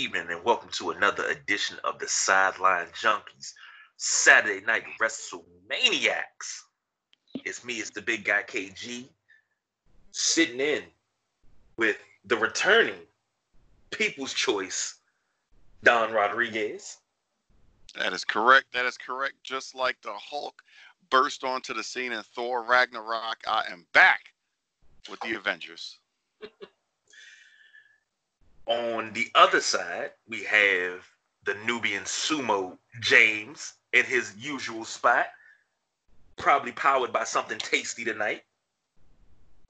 evening, and welcome to another edition of the Sideline Junkies Saturday Night WrestleManiacs. It's me, it's the big guy KG, sitting in with the returning People's Choice, Don Rodriguez. That is correct. That is correct. Just like the Hulk burst onto the scene in Thor Ragnarok, I am back with the Avengers. On the other side, we have the Nubian sumo James in his usual spot, probably powered by something tasty tonight.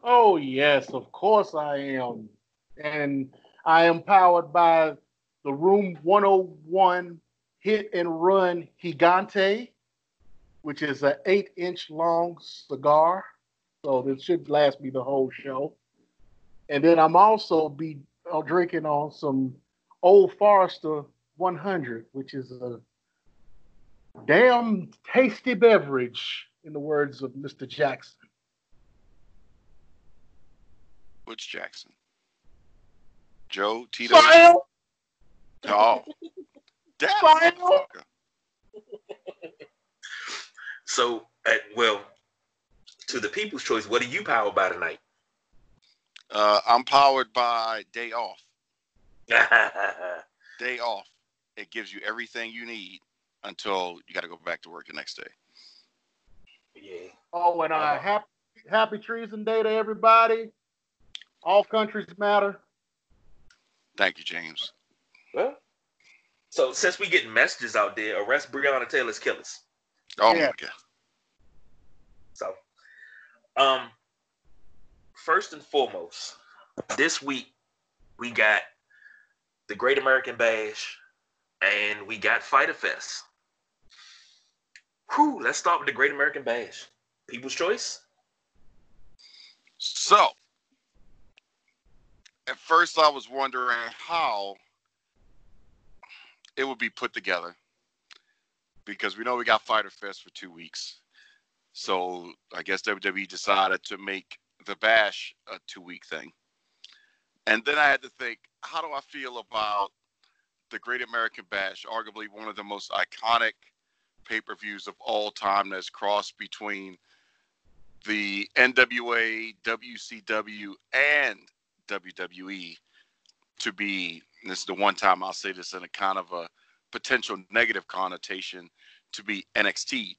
Oh, yes, of course I am. And I am powered by the Room 101 Hit and Run Gigante, which is an eight inch long cigar. So this should last me the whole show. And then I'm also be uh, drinking on some Old Forester 100, which is a damn tasty beverage, in the words of Mr. Jackson. Which Jackson? Joe Tito? Smile! Oh, that Smile! So, uh, well, to the people's choice, what are you powered by tonight? Uh, I'm powered by Day Off. Day Off. It gives you everything you need until you got to go back to work the next day. yeah. Oh, and uh, happy, happy Treason Day to everybody. All countries matter. Thank you, James. Well, so since we getting messages out there, arrest Breonna Taylor's killers. Oh Yeah. my god. So, um, first and foremost, this week we got the Great American Bash and we got Fyter Fest. Whew, let's start with the Great American Bash. People's Choice. So, at first I was wondering how it would be put together because we know we got Fyter Fest for two weeks. So I guess WWE decided to make the Bash uh, a two week thing. And then I had to think, how do I feel about the Great American Bash, arguably one of the most iconic pay per views of all time that's crossed between the NWA, WCW, and WWE to be, this is the one time I'll say this in a kind of a potential negative connotation, to be NXT.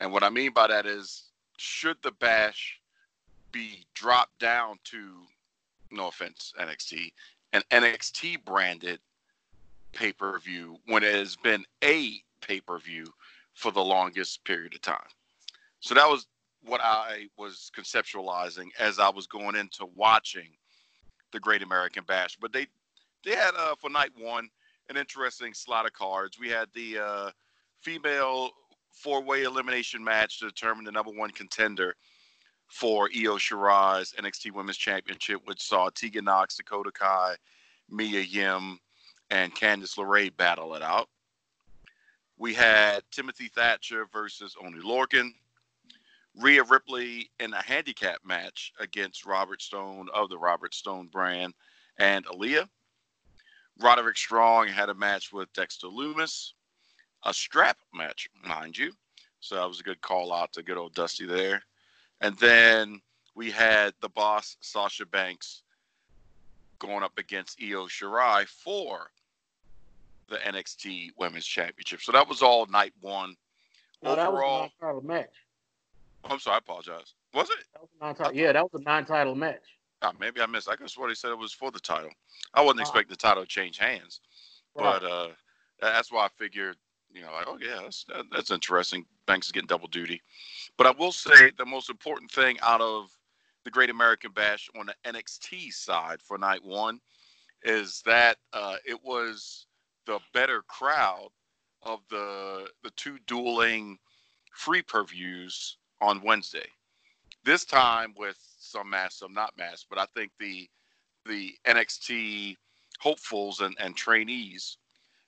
And what I mean by that is, should the bash be dropped down to, no offense, NXT, an NXT branded pay per view when it has been a pay per view for the longest period of time? So that was what I was conceptualizing as I was going into watching the Great American Bash. But they they had uh, for night one an interesting slot of cards. We had the uh, female four way elimination match to determine the number one contender for Io Shirai's NXT Women's Championship, which saw Tegan Nox, Dakota Kai, Mia Yim, and Candice LeRae battle it out. We had Timothy Thatcher versus Oni Lorcan. Rhea Ripley in a handicap match against Robert Stone of the Robert Stone brand and Aaliyah. Roderick Strong had a match with Dexter Lumis, a strap match, mind you. So that was a good call out to good old Dusty there. And then we had the boss, Sasha Banks, going up against Io Shirai for the NXT Women's Championship. So that was all night one. No, that was a non-title match. I'm sorry, I apologize. Was it? That was. Yeah, that was a non-title match. Ah, maybe I missed. I have sworn he said it was for the title. I wasn't Uh, expecting the title to change hands, Right. but uh, that's why I figured, you know, like, oh yeah, that's that, that's interesting. Banks is getting double duty, but I will say the most important thing out of the Great American Bash on the NXT side for night one is that uh, it was the better crowd of the the two dueling free purviews on Wednesday. This time with some mass, some not mass, but I think the the NXT hopefuls and, and trainees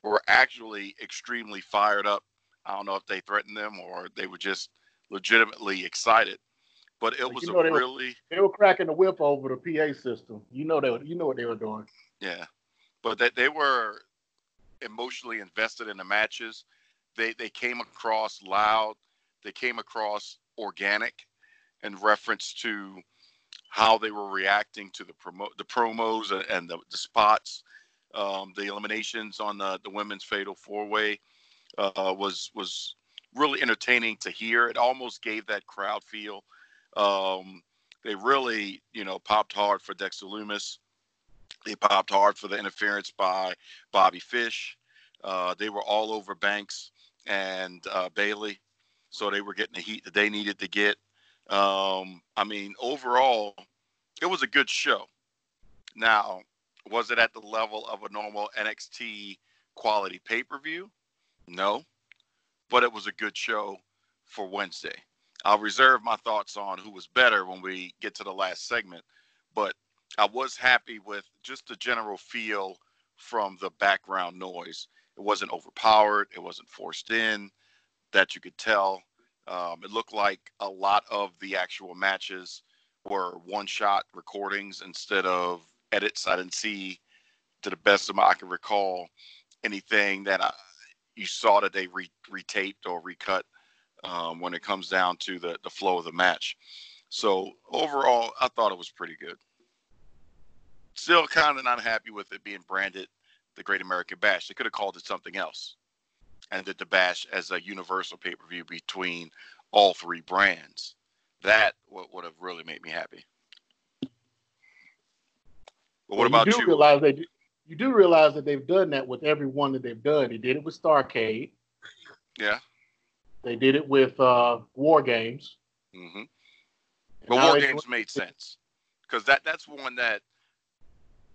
were actually extremely fired up. I don't know if they threatened them or they were just legitimately excited. But it was you a know they were- really They were cracking the whip over the PA system. You know they were, you know what they were doing. Yeah. but that they were emotionally invested in the matches. They they came across loud. They came across organic in reference to how they were reacting to the promo the promos and, and the, the, spots. Um, the eliminations on the, the women's fatal four way uh, was was really entertaining to hear. It almost gave that crowd feel. Um, they really, you know, popped hard for Dexter Lumis. They popped hard for the interference by Bobby Fish. Uh, they were all over Banks and uh, Bayley, so they were getting the heat that they needed to get. Um, I mean, overall, it was a good show. Now, was it at the level of a normal NXT quality pay per view? No, but it was a good show for Wednesday. I'll reserve my thoughts on who was better when we get to the last segment, but I was happy with just the general feel from the background noise. It wasn't overpowered, it wasn't forced in, that you could tell. Um, it looked like a lot of the actual matches were one shot recordings instead of edits. I didn't see, to the best of my I can recall, anything that I, you saw that they re, retaped or recut um, when it comes down to the, the flow of the match. So overall, I thought it was pretty good. Still kind of not happy with it being branded the Great American Bash. They could have called it something else and did the Bash as a universal pay per view between all three brands. That would have really made me happy. But what well, about you? Do you? Realize they, you do realize that they've done that with every one that they've done. They did it with Starcade. Yeah. They did it with uh, War Games. Mm-hmm. But War Games made sense because that that's one that,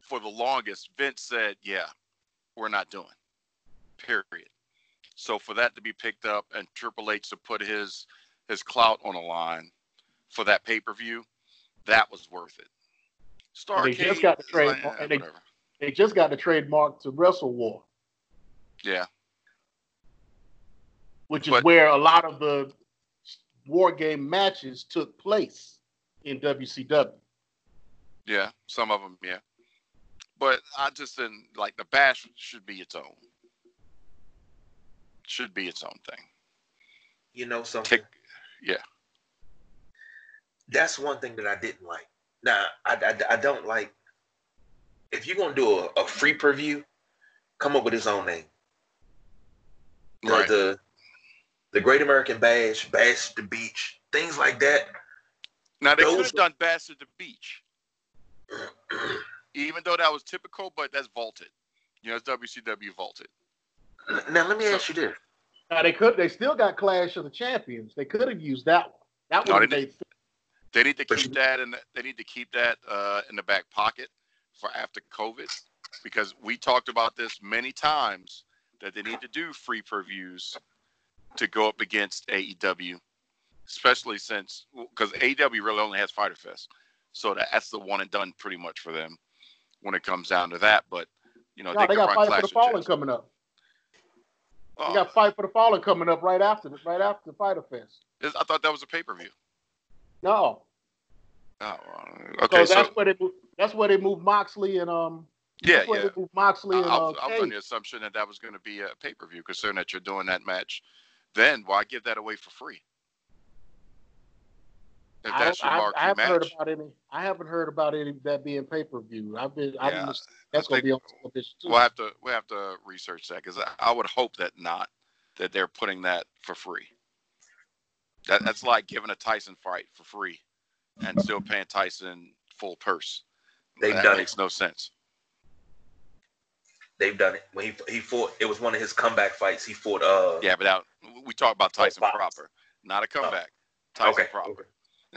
for the longest, Vince said, "Yeah, we're not doing." Period. So for that to be picked up and Triple H to put his his clout on the line for that pay per view, that was worth it. Starcade, they just got the trade, like, eh, they, they just got the trademark to Wrestle War. Yeah. Which is but, where a lot of the war game matches took place in WCW. Yeah, some of them, yeah. But I just didn't like the bash should be its own. Should be its own thing. You know something? Tick, yeah. That's one thing that I didn't like. Now, I, I, I don't like if you're gonna do a, a free preview, come up with his own name. Right. The, the Great American Bash, Bash the Beach, things like that. Now they could have done Bash at the Beach, even though that was typical, but that's vaulted. You know, it's WCW vaulted. Now let me so, ask you this: Now they could, they still got Clash of the Champions. They could have used that one. That one no, they, they need to keep that in. The, they need to keep that uh, in the back pocket for after COVID because we talked about this many times that they need to do free previews to go up against AEW, especially since because AEW really only has Fyter Fest, so that, that's the one and done pretty much for them when it comes down to that. But you know, no, they, they got Fight for the Fallen coming up. Oh. They got Fight for the Fallen coming up right after right after the Fyter Fest. I thought that was a pay per view. No. Oh, okay. So that's so, where they that's where they moved Moxley and um. Yeah, yeah. Moxley and I, uh, I was on the assumption that that was going to be a pay per view, considering that you're doing that match. Then why give that away for free? If that's I, your marquee I, I haven't match. heard about any. I haven't heard about any that being pay per view. I've been. Yeah, I've that's going to be on television too. We'll have to. We will have to research that because I, I would hope that not that they're putting that for free. That that's like giving a Tyson fight for free, and still paying Tyson full purse. They've that done makes it. no sense. They've done it. When he he fought, it was one of his comeback fights. He fought. Uh, yeah, but now we talk about oh, Tyson oh, proper, not a comeback. Oh. Tyson okay. proper.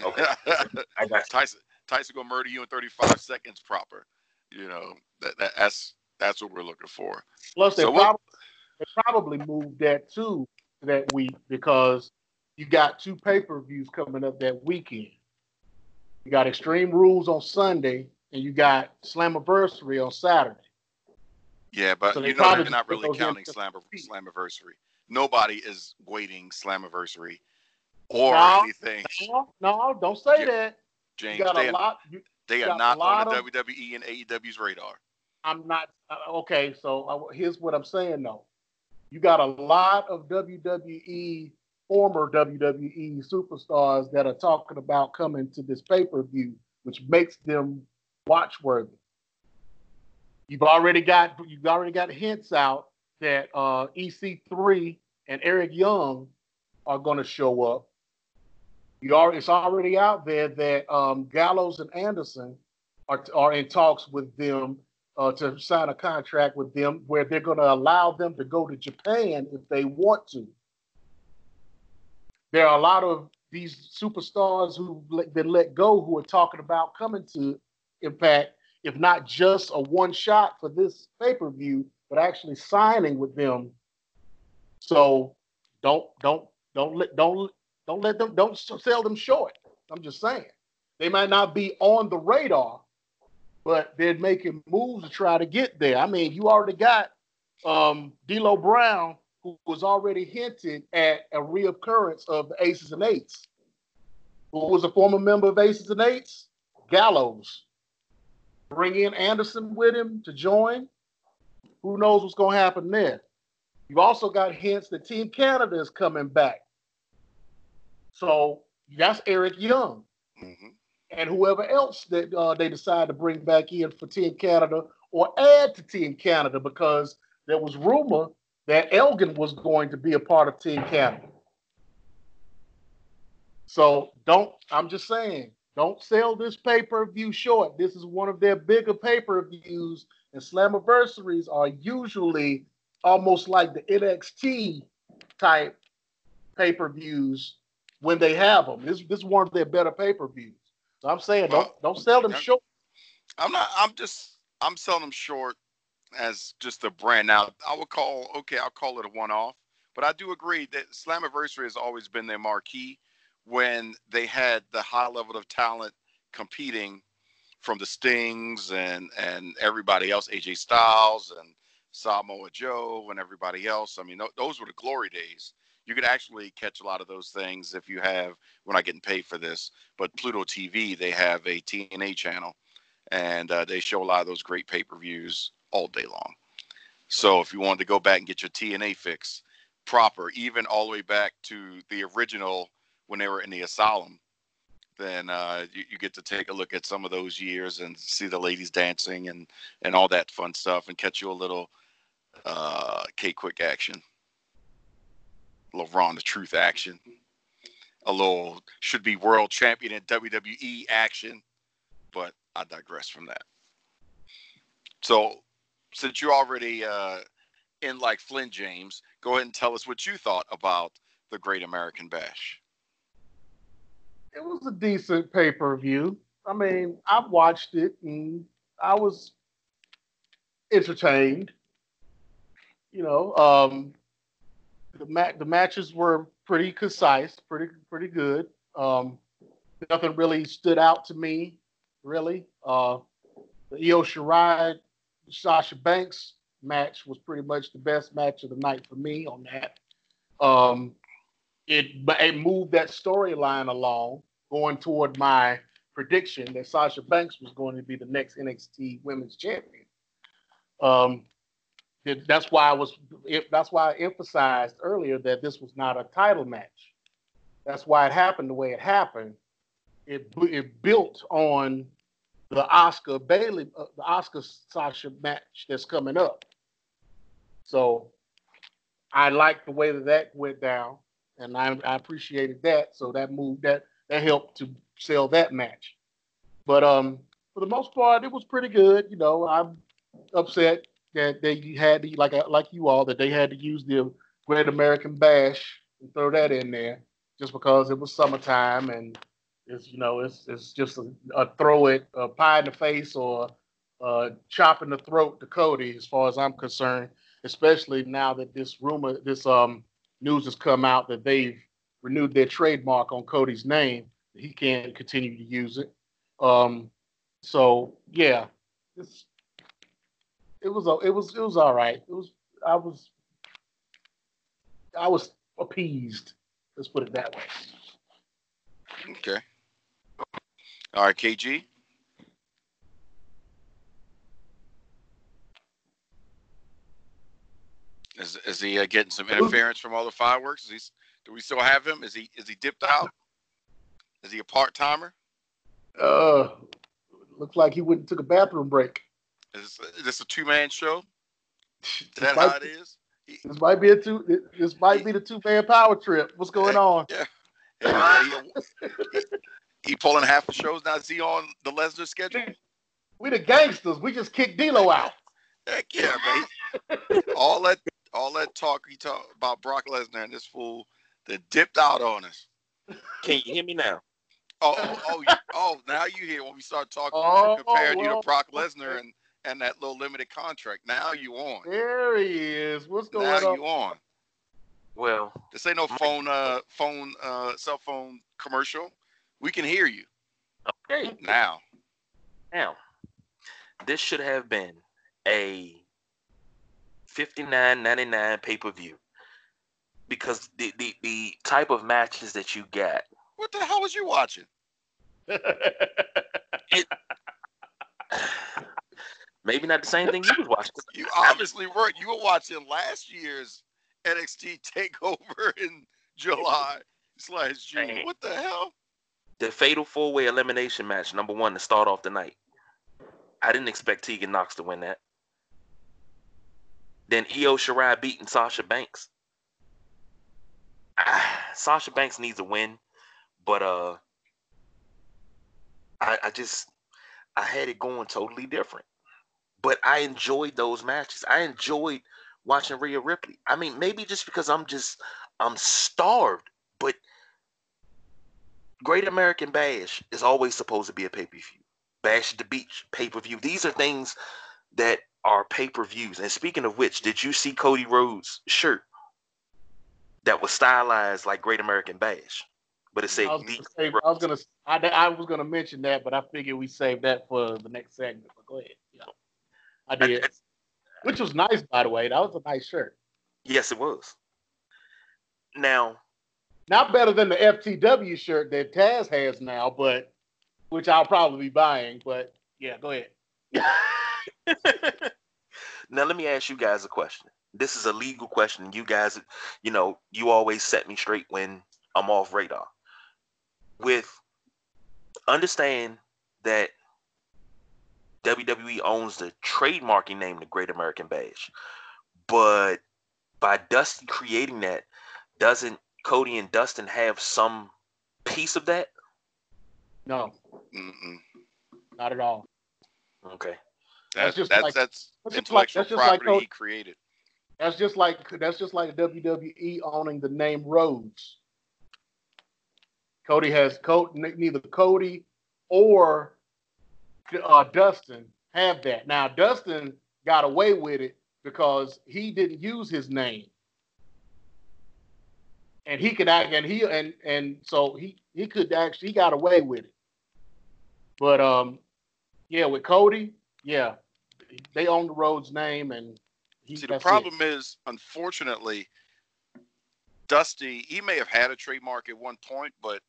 Okay. I got Tyson. Tyson gonna murder you in 35 seconds proper. You know that, that that's that's what we're looking for. Plus, they, so probably, they probably moved that too that week because you got two pay per views coming up that weekend. You got Extreme Rules on Sunday, and you got Slammiversary on Saturday. Yeah, but so you know they're not really counting Slam Slammiversary. Nobody is waiting Slammiversary or no, anything. No, no, don't say yeah. that. James, they, are, lot, they are not on the of, WWE and AEW's radar. I'm not uh, okay. So uh, here's what I'm saying though. You got a lot of WWE former WWE superstars that are talking about coming to this pay per view, which makes them watch worthy. You've already got you've already got hints out that uh, EC3 and Eric Young are going to show up. You are it's already out there that um, Gallows and Anderson are are in talks with them uh, to sign a contract with them where they're going to allow them to go to Japan if they want to. There are a lot of these superstars who've been let go who are talking about coming to Impact, if not just a one shot for this pay per view, but actually signing with them. So don't don't don't let don't don't let them don't sell them short. I'm just saying they might not be on the radar, but they're making moves to try to get there. I mean, you already got um, D'Lo Brown, was already hinted at a reoccurrence of the Aces and Eights. Who was a former member of Aces and Eights? Gallows. Bring in Anderson with him to join. Who knows what's going to happen there? You've also got hints that Team Canada is coming back. So that's Eric Young. Mm-hmm. And whoever else that uh, they decide to bring back in for Team Canada or add to Team Canada because there was rumor that Elgin was going to be a part of Team Canada. So don't, I'm just saying, don't sell this pay per view short. This is one of their bigger pay per views and Slammiversaries are usually almost like the NXT type pay per views when they have them. This this is one of their better pay per views. So I'm saying don't don't sell them short. I'm not. I'm just. I'm selling them short as just a brand. Now I would call okay. I'll call it a one off. But I do agree that Slammiversary has always been their marquee when they had the high level of talent competing from the Stings and and everybody else, AJ Styles and Samoa Joe and everybody else. I mean, those were the glory days. You could actually catch a lot of those things if you have. We're not getting paid for this, but Pluto TV they have a TNA channel, and uh, they show a lot of those great pay per views all day long. So if you wanted to go back and get your TNA fix proper, even all the way back to the original when they were in the asylum, then uh, you, you, get to take a look at some of those years and see the ladies dancing and and all that fun stuff and catch you a little uh, K-Kwik action, a little Ron the Truth action, a little should be world champion in WWE action, but I digress from that. So, since you're already uh, in like Flynn James, go ahead and tell us what you thought about the Great American Bash it was a decent pay per view. I mean, I watched it and I was entertained. You know, um, the the matches were pretty concise, pretty pretty good. Um, nothing really stood out to me, really. Uh, the Io Shirai Sasha Banks match was pretty much the best match of the night for me on that. Um, it, it moved that storyline along going toward my prediction that Sasha Banks was going to be the next NXT Women's Champion. Um, that's why I was. It, That's why I emphasized earlier that this was not a title match. That's why it happened the way it happened. It it built on the Oscar Bailey, uh, the Oscar Sasha match that's coming up. So I like the way that that went down, and I, I appreciated that. So that moved that that helped to sell that match. But um, for the most part, it was pretty good. You know, I'm upset that they had to, like like you all, that they had to use the Great American Bash and throw that in there just because it was summertime and it's you know it's it's just a, a throw it a pie in the face or uh, chop in the throat to Cody as far as I'm concerned. Especially now that this rumor, this um news has come out that they've renewed their trademark on Cody's name. He can't continue to use it. Um, so yeah, it's, it was it was it was all right. It was I was I was appeased. Let's put it that way. Okay. All right, KG. Is is he uh, getting some interference from all the fireworks? Is he, do we still have him? Is he is he dipped out? Is he a part timer? Uh, looks like he went and took a bathroom break. Is, is this a two man show? Is that how it be- is? He, This might be a two. This might be the two man power trip. What's going on? yeah. Yeah, he, he, he pulling half the shows now. Is he on the Lesnar schedule? We the gangsters. We just kicked D'Lo out. Heck yeah, man. all that all that talk he talk about Brock Lesnar and this fool that dipped out on us. Can you hear me now? Oh, oh, oh, you- oh! Now you hear when we start talking, Oh, comparing you to Brock Lesnar and and that little limited contract. Now you on. There he is. What's going Now on? Now you on. Well, This ain't no phone, uh, phone, uh, cell phone commercial. We can hear you okay. now. Now, this should have been a fifty-nine ninety-nine pay-per-view because the, the the type of matches that you got. What the hell was you watching? Maybe not the same thing you was watching. You obviously weren't. You were watching last year's NXT Takeover in July slash June. What the hell? The fatal four-way elimination match, number one, to start off the night. I didn't expect Tegan Nox to win that. Then Io Shirai beating Sasha Banks. Ah, Sasha Banks needs a win, but uh, I, I just I had it going totally different. But I enjoyed those matches. I enjoyed watching Rhea Ripley. I mean, maybe just because I'm just I'm starved, Great American Bash is always supposed to be a pay per view. Bash at the Beach, pay per view. These are things that are pay per views. And speaking of which, did you see Cody Rhodes' shirt that was stylized like Great American Bash? But it said I was gonna, say, I was gonna, I, I was gonna mention that, but I figured we saved that for the next segment. But go ahead. Yeah, I I- did, I- which was nice, by the way. That was a nice shirt. Yes, it was. Now, Not better than the FTW shirt that Taz has now, but which I'll probably be buying. But yeah, go ahead. now let me ask you guys a question. This is a legal question. You guys, you know, you always set me straight when I'm off radar. With understand that WWE owns the trademarking name the Great American Bash, but by Dusty creating that, doesn't Cody and Dustin have some piece of that? No, Mm-mm. not at all. Okay. That's just that's like- that's that's just like- intellectual that's just like property he created. That's just like that's just like WWE owning the name Rhodes. Cody has Co- neither Cody or uh, Dustin have that. Now Dustin got away with it because he didn't use his name, and he could act and he and and so he he could actually he got away with it. But um, yeah, with Cody, yeah, they own the Rhodes' name and. He, See, the problem is, unfortunately, Dusty, he may have had a trademark at one point, but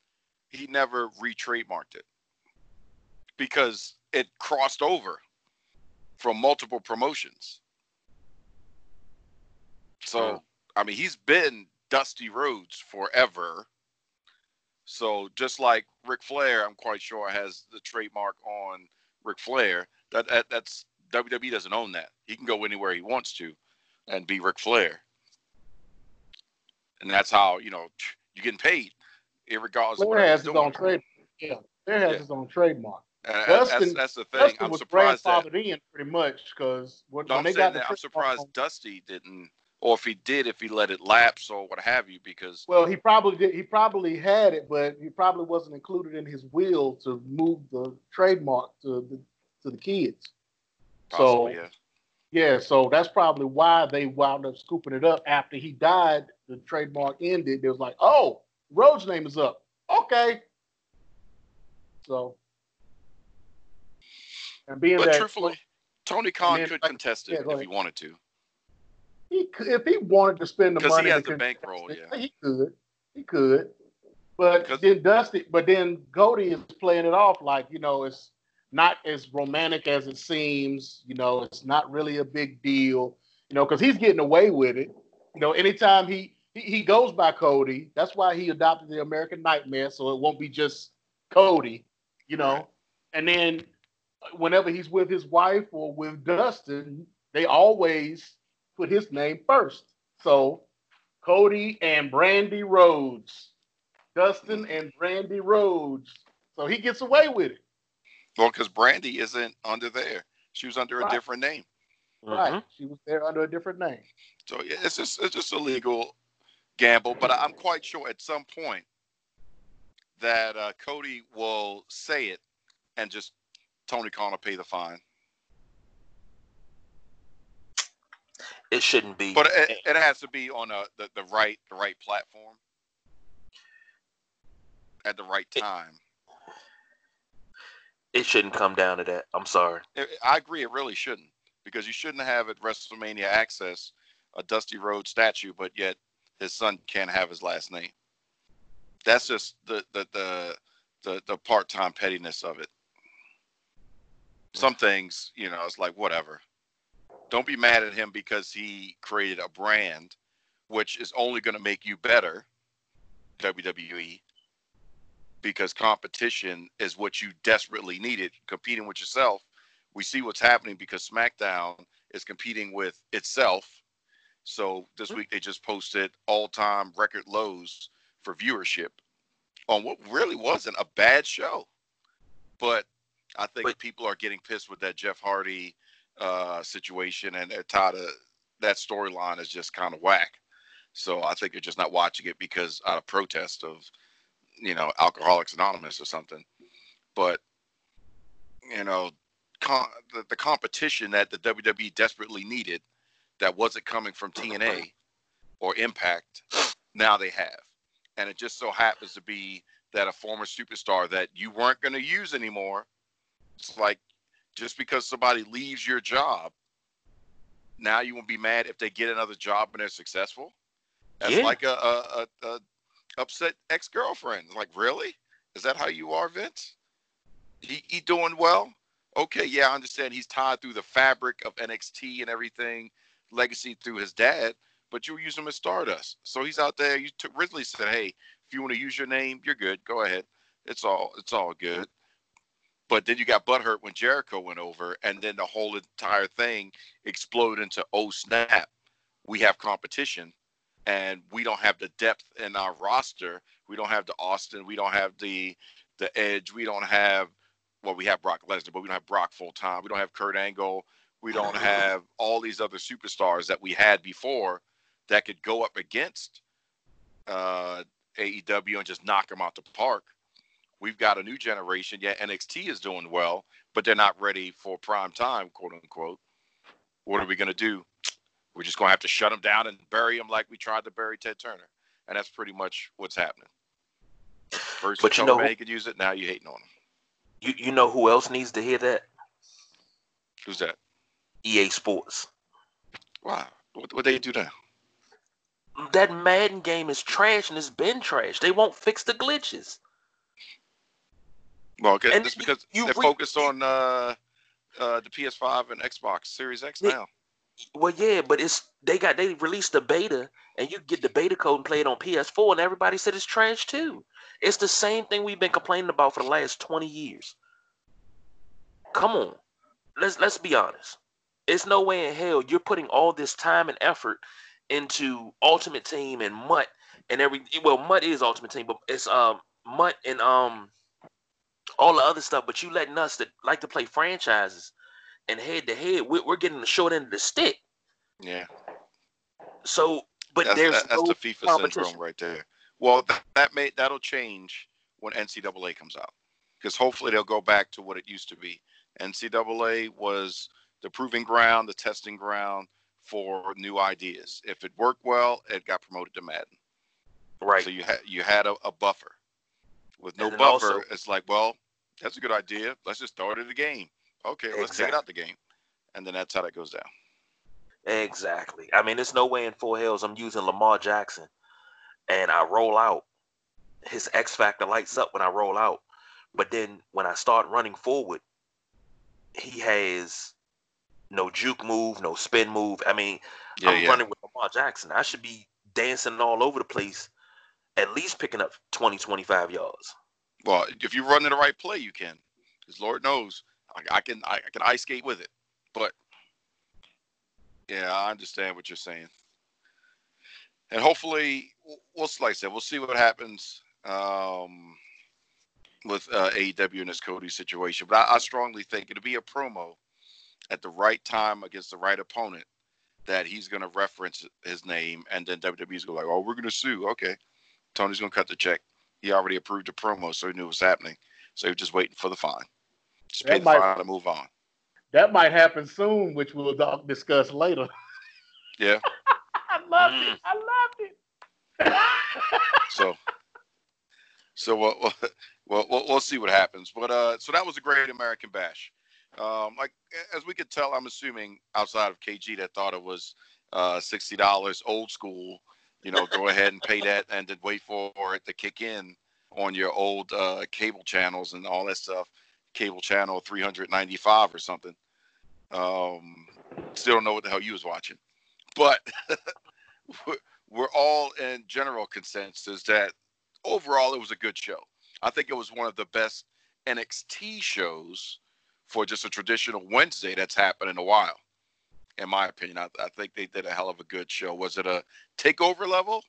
he never re-trademarked it because it crossed over from multiple promotions. So, Hmm. I mean, he's been Dusty Rhodes forever. So, just like Ric Flair, I'm quite sure has the trademark on Ric Flair. That, that that's WWE doesn't own that. He can go anywhere he wants to and be Ric Flair. And that's how, you know, you're getting paid, regardless of Flair what has his own trade. Yeah, Flair has Yeah. his own trademark. Uh, uh, and that's, Dustin- that's the thing. Dustin I'm was surprised that. in pretty much because when, No, when they got the I'm surprised on- Dusty didn't, or if he did, if he let it lapse or what have you, because Well, he probably did. He probably had it, but he probably wasn't included in his will to move the trademark to the to the kids. possibly, so yeah. yeah, so that's probably why they wound up scooping it up after he died. The trademark ended. It was like, oh, Rhodes' name is up. Okay. So, and being But that truthfully, Tony Khan could contest it yeah, if he wanted to. He could, if he wanted to spend the 'Cause he money, has the bankroll, yeah. he could, he could. But then Dusty, but then Cody is playing it off like you know it's not as romantic as it seems. You know, it's not really a big deal. You know, because he's getting away with it. You know, anytime he, he he goes by Cody, that's why he adopted the American Nightmare, so it won't be just Cody. You know, Right. and then whenever he's with his wife or with Dustin, they always put his name first. So Cody and Brandi Rhodes, Dustin and Brandi Rhodes. So he gets away with it. Well, because Brandi isn't under there. She was under a different name. Right. Mhm. She was there under a different name. So yeah, it's just it's just a legal gamble. But I'm quite sure at some point that uh, Cody will say it, and just Tony Khan will pay the fine. It shouldn't be. But it, it has to be on a, the the right the right platform at the right time. it shouldn't come down to that. I'm sorry. It- I agree. It really shouldn't because you shouldn't have at WrestleMania Access a Dusty Rhodes statue, but yet his son can't have his last name. That's just the the the the, the part time pettiness of it. Some things, you know, it's like whatever. Don't be mad at him because he created a brand, which is only going to make you better. WWE because competition is what you desperately needed. Competing with yourself, we see what's happening because SmackDown is competing with itself. So this week they just posted all-time record lows for viewership on what really wasn't a bad show. But I think people are getting pissed with that Jeff Hardy uh, situation, and they're tired of that storyline is just kind of whack. So I think they're just not watching it because out of protest of you know Alcoholics Anonymous or something. But you know, con- the, the competition that the WWE desperately needed that wasn't coming from TNA or Impact, now they have, and it just so happens to be that a former superstar that you weren't going to use anymore. It's like just because somebody leaves your job, now you won't be mad if they get another job and they're successful. That's Yeah. like a, a, a, a upset ex girlfriend. Like, really? Is that how you are, Vince? He he doing well? Okay, yeah, I understand he's tied through the fabric of NXT and everything, legacy through his dad, but you were using him as Stardust. So he's out there. You took Ridley said, Hey, if you want to use your name, you're good. Go ahead. It's all it's all good. But then you got butthurt when Jericho went over, and then the whole entire thing exploded into oh snap, we have competition and we don't have the depth in our roster. We don't have the Austin. We don't have the the Edge. We don't have well, we have Brock Lesnar, but we don't have Brock full time. We don't have Kurt Angle. We don't have all these other superstars that we had before that could go up against uh, AEW and just knock them out the park. We've got a new generation. Yeah, NXT is doing well, but they're not ready for prime time, quote unquote. What are we going to do? We're just going to have to shut them down and bury them like we tried to bury Ted Turner. And that's pretty much what's happening. First, But you you know- he could use it. Now you're hating on him. You you know who else needs to hear that? Who's that? EA Sports. Wow. What what they do now? That Madden game is trash and it's been trash. They won't fix the glitches. Well, And just because you they're re- focused on uh, uh, the PS5 and Xbox Series X now. Well, yeah, but it's they got they released the beta, and you get the beta code and play it on PS4, and everybody said it's trash too. It's the same thing we've been complaining about for the last twenty years. Come on, let's let's be honest. It's no way in hell you're putting all this time and effort into Ultimate Team and MUT and every well MUT is Ultimate Team, but it's um MUT and um all the other stuff. But you letting us that like to play franchises and head to head, we're, we're getting the short end of the stick. Yeah, So, but that's, there's that- that's no the FIFA syndrome right there. Well, that, that may that'll change when NCAA comes out because hopefully they'll go back to what it used to be. NCAA was the proving ground, the testing ground for new ideas. If it worked well, it got promoted to Madden. right. So you had you had a, a buffer. With no buffer, also- it's like, well, that's a good idea. Let's just throw it in the game. Okay, let's take it out the game, and then that's how that goes down. Exactly. I mean, there's no way in four hills I'm using Lamar Jackson and I roll out. His X Factor lights up when I roll out. But then when I start running forward, he has no juke move, no spin move. I mean, Yeah, I'm yeah. running with Lamar Jackson. I should be dancing all over the place, at least picking up 20, 25 yards. Well, if you run in the right play, you can. Because Lord knows, I, I can I, I, can ice skate with it. But yeah, I understand what you're saying. And hopefully, we'll like I said, we'll see what happens um, with uh, AEW in this Cody situation. But I, I strongly think it'll be a promo at the right time against the right opponent that he's going to reference his name, and then WWE's going to like, "Oh, we're going to sue." Okay, Tony's going to cut the check. He already approved the promo, so he knew what was happening. So he was just waiting for the fine. Just pay the might, fine to move on. That might happen soon, which we'll discuss later. Yeah. I loved mm. it. I loved it. so, so we'll, we'll, we'll, we'll see what happens. But uh, so that was a great American Bash. Um, like as we could tell, I'm assuming outside of KG that thought it was uh, sixty dollars old school. You know, go ahead and pay that, and then wait for it to kick in on your old uh, cable channels and all that stuff. Cable channel 395 or something. Um, still don't know what the hell you was watching, but we're all in general consensus that overall it was a good show. I think it was one of the best NXT shows for just a traditional Wednesday that's happened in a while. In my opinion, I, I think they did a hell of a good show. Was it a takeover level?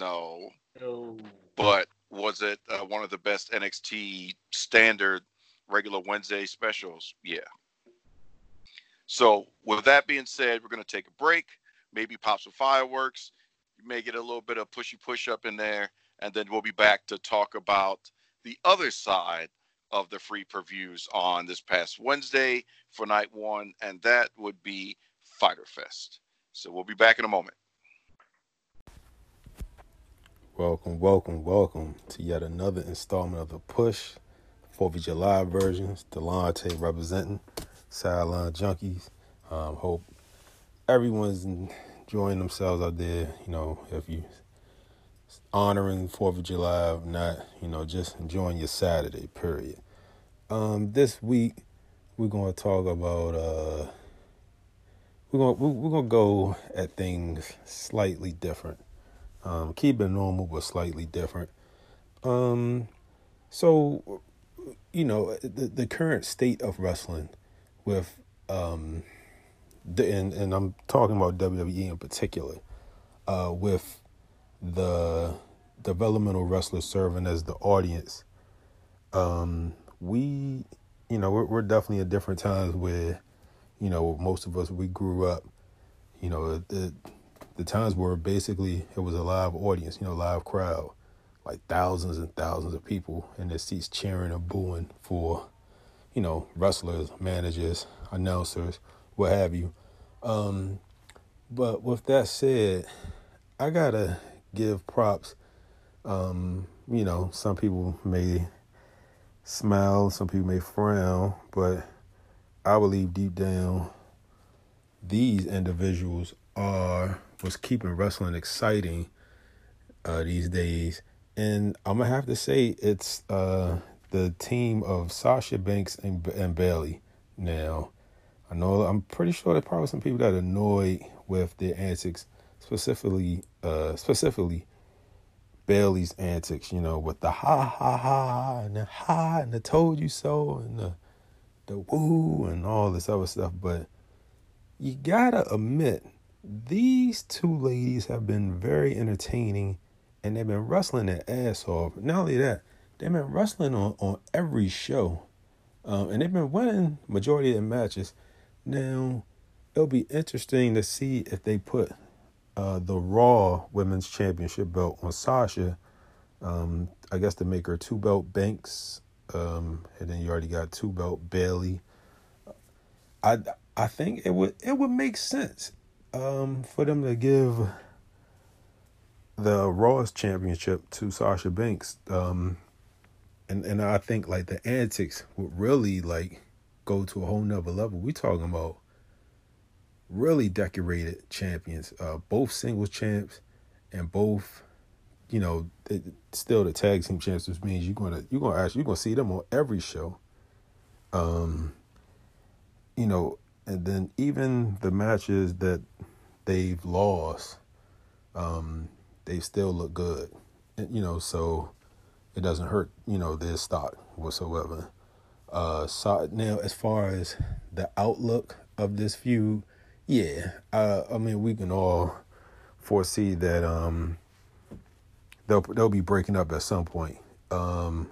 No. No. But was it uh, one of the best NXT standard regular Wednesday specials? Yeah. So, with that being said, we're going to take a break, maybe pop some fireworks. You may get a little bit of pushy push up in there, and then we'll be back to talk about the other side of the free previews on this past Wednesday for night one, and that would be Fyter Fest. So we'll be back in a moment. Welcome, welcome, welcome to yet another installment of the Push, Fourth of July versions. Delonte representing Sideline Junkies. Um, hope everyone's enjoying themselves out there. You know, if you honoring Fourth of July, not you know just enjoying your Saturday. Period. Um, this week we're gonna talk about uh, we're gonna we're gonna go at things slightly different. Um, keep it normal but slightly different. Um, so you know the the current state of wrestling with um, the, and and I'm talking about WWE in particular, uh, with the developmental wrestlers serving as the audience, um, we, you know, we're, we're definitely at different times where, you know, most of us, we grew up, you know, the, the times where basically it was a live audience, you know, live crowd, like thousands and thousands of people in their seats cheering and booing for, you know, wrestlers, managers, announcers, what have you. Um, but with that said, I gotta give props. Um, you know, some people may smile, some people may frown, but I believe deep down these individuals are what's keeping wrestling exciting uh, these days. And I'm gonna have to say it's uh, the team of Sasha Banks and, and Bayley. Now, I know I'm pretty sure there are probably some people that are annoyed with their antics specifically uh specifically Bayley's antics, you know, with the ha ha ha and the ha and the told you so and the the woo and all this other stuff, but you gotta admit these two ladies have been very entertaining and they've been wrestling their ass off. Not only that, they've been wrestling on, on every show. Um, and they've been winning majority of their matches. Now, it'll be interesting to see if they put uh, the Raw Women's Championship belt on Sasha. Um, I guess to make her two belt Banks, um, and then you already got two belt Bayley. I I think it would it would make sense um, for them to give the Raw's championship to Sasha Banks. Um, and and I think like the antics would really like go to a whole nother level. We talking about really decorated champions, uh, both singles champs and both, you know, it, still the tag team champs, which means you're gonna you're gonna actually you're gonna see them on every show. Um, you know, and then even the matches that they've lost, um, they still look good. And, you know, so it doesn't hurt, you know, their stock whatsoever. Uh, so now as far as the outlook of this feud, yeah, uh, I mean we can all foresee that um, they'll they'll be breaking up at some point. Um,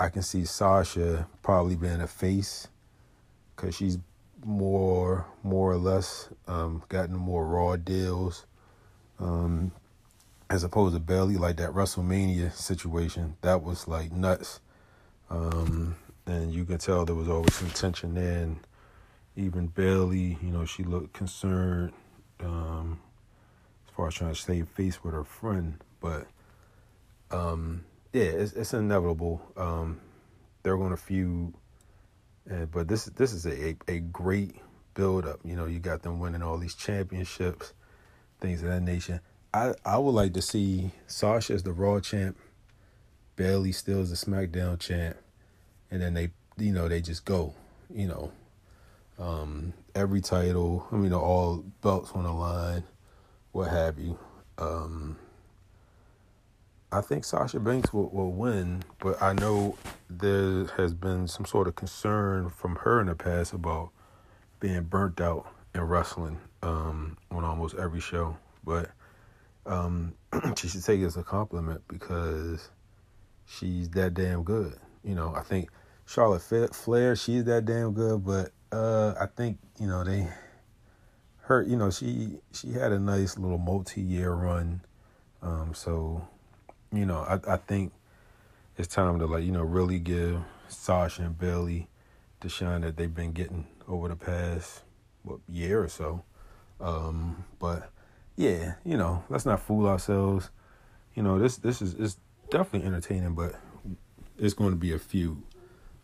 I can see Sasha probably being a face because she's more more or less um, gotten more raw deals um, as opposed to Bayley like that WrestleMania situation that was like nuts. Um, and you can tell there was always some tension there and even Bayley you know she looked concerned um, as far as trying to save face with her friend. But um, yeah it's, it's inevitable um, they're going to feud and, but this this is a, a great build up. You know, you got them winning all these championships, things of that nature. I, I would like to see Sasha as the Raw champ, Bayley still as the SmackDown champ, and then they you know they just go. You know, um, every title. I mean, all belts on the line, what have you. Um, I think Sasha Banks will, will win, but I know there has been some sort of concern from her in the past about being burnt out in wrestling um, on almost every show. But um, she should take it as a compliment because she's that damn good. You know, I think Charlotte Flair, she's that damn good, but uh, I think you know they her. You know, she she had a nice little multi year run, um, so you know, I, I think it's time to like, you know, really give Sasha and Bayley the shine that they've been getting over the past what, year or so. Um, but yeah, you know, let's not fool ourselves. You know, this this is it's definitely entertaining, but it's going to be a few.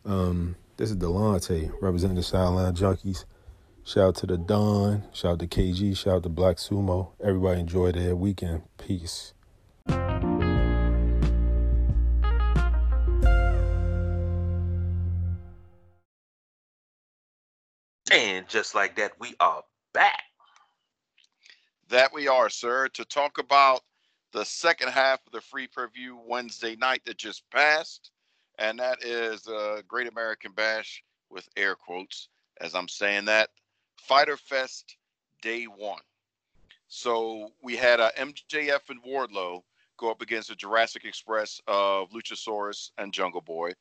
Um, this is Delonte representing the Sideline Junkies. Shout out to the Don. Shout out to KG. Shout out to Black Sumo. Everybody enjoy their weekend. Peace. Just like that, we are back. That we are, sir, to talk about the second half of the free preview Wednesday night that just passed. And that is a Great American Bash with air quotes as I'm saying that. Fyter Fest day one. So we had uh, a MJF and Wardlow go up against the Jurassic Express of Luchasaurus and Jungle Boy.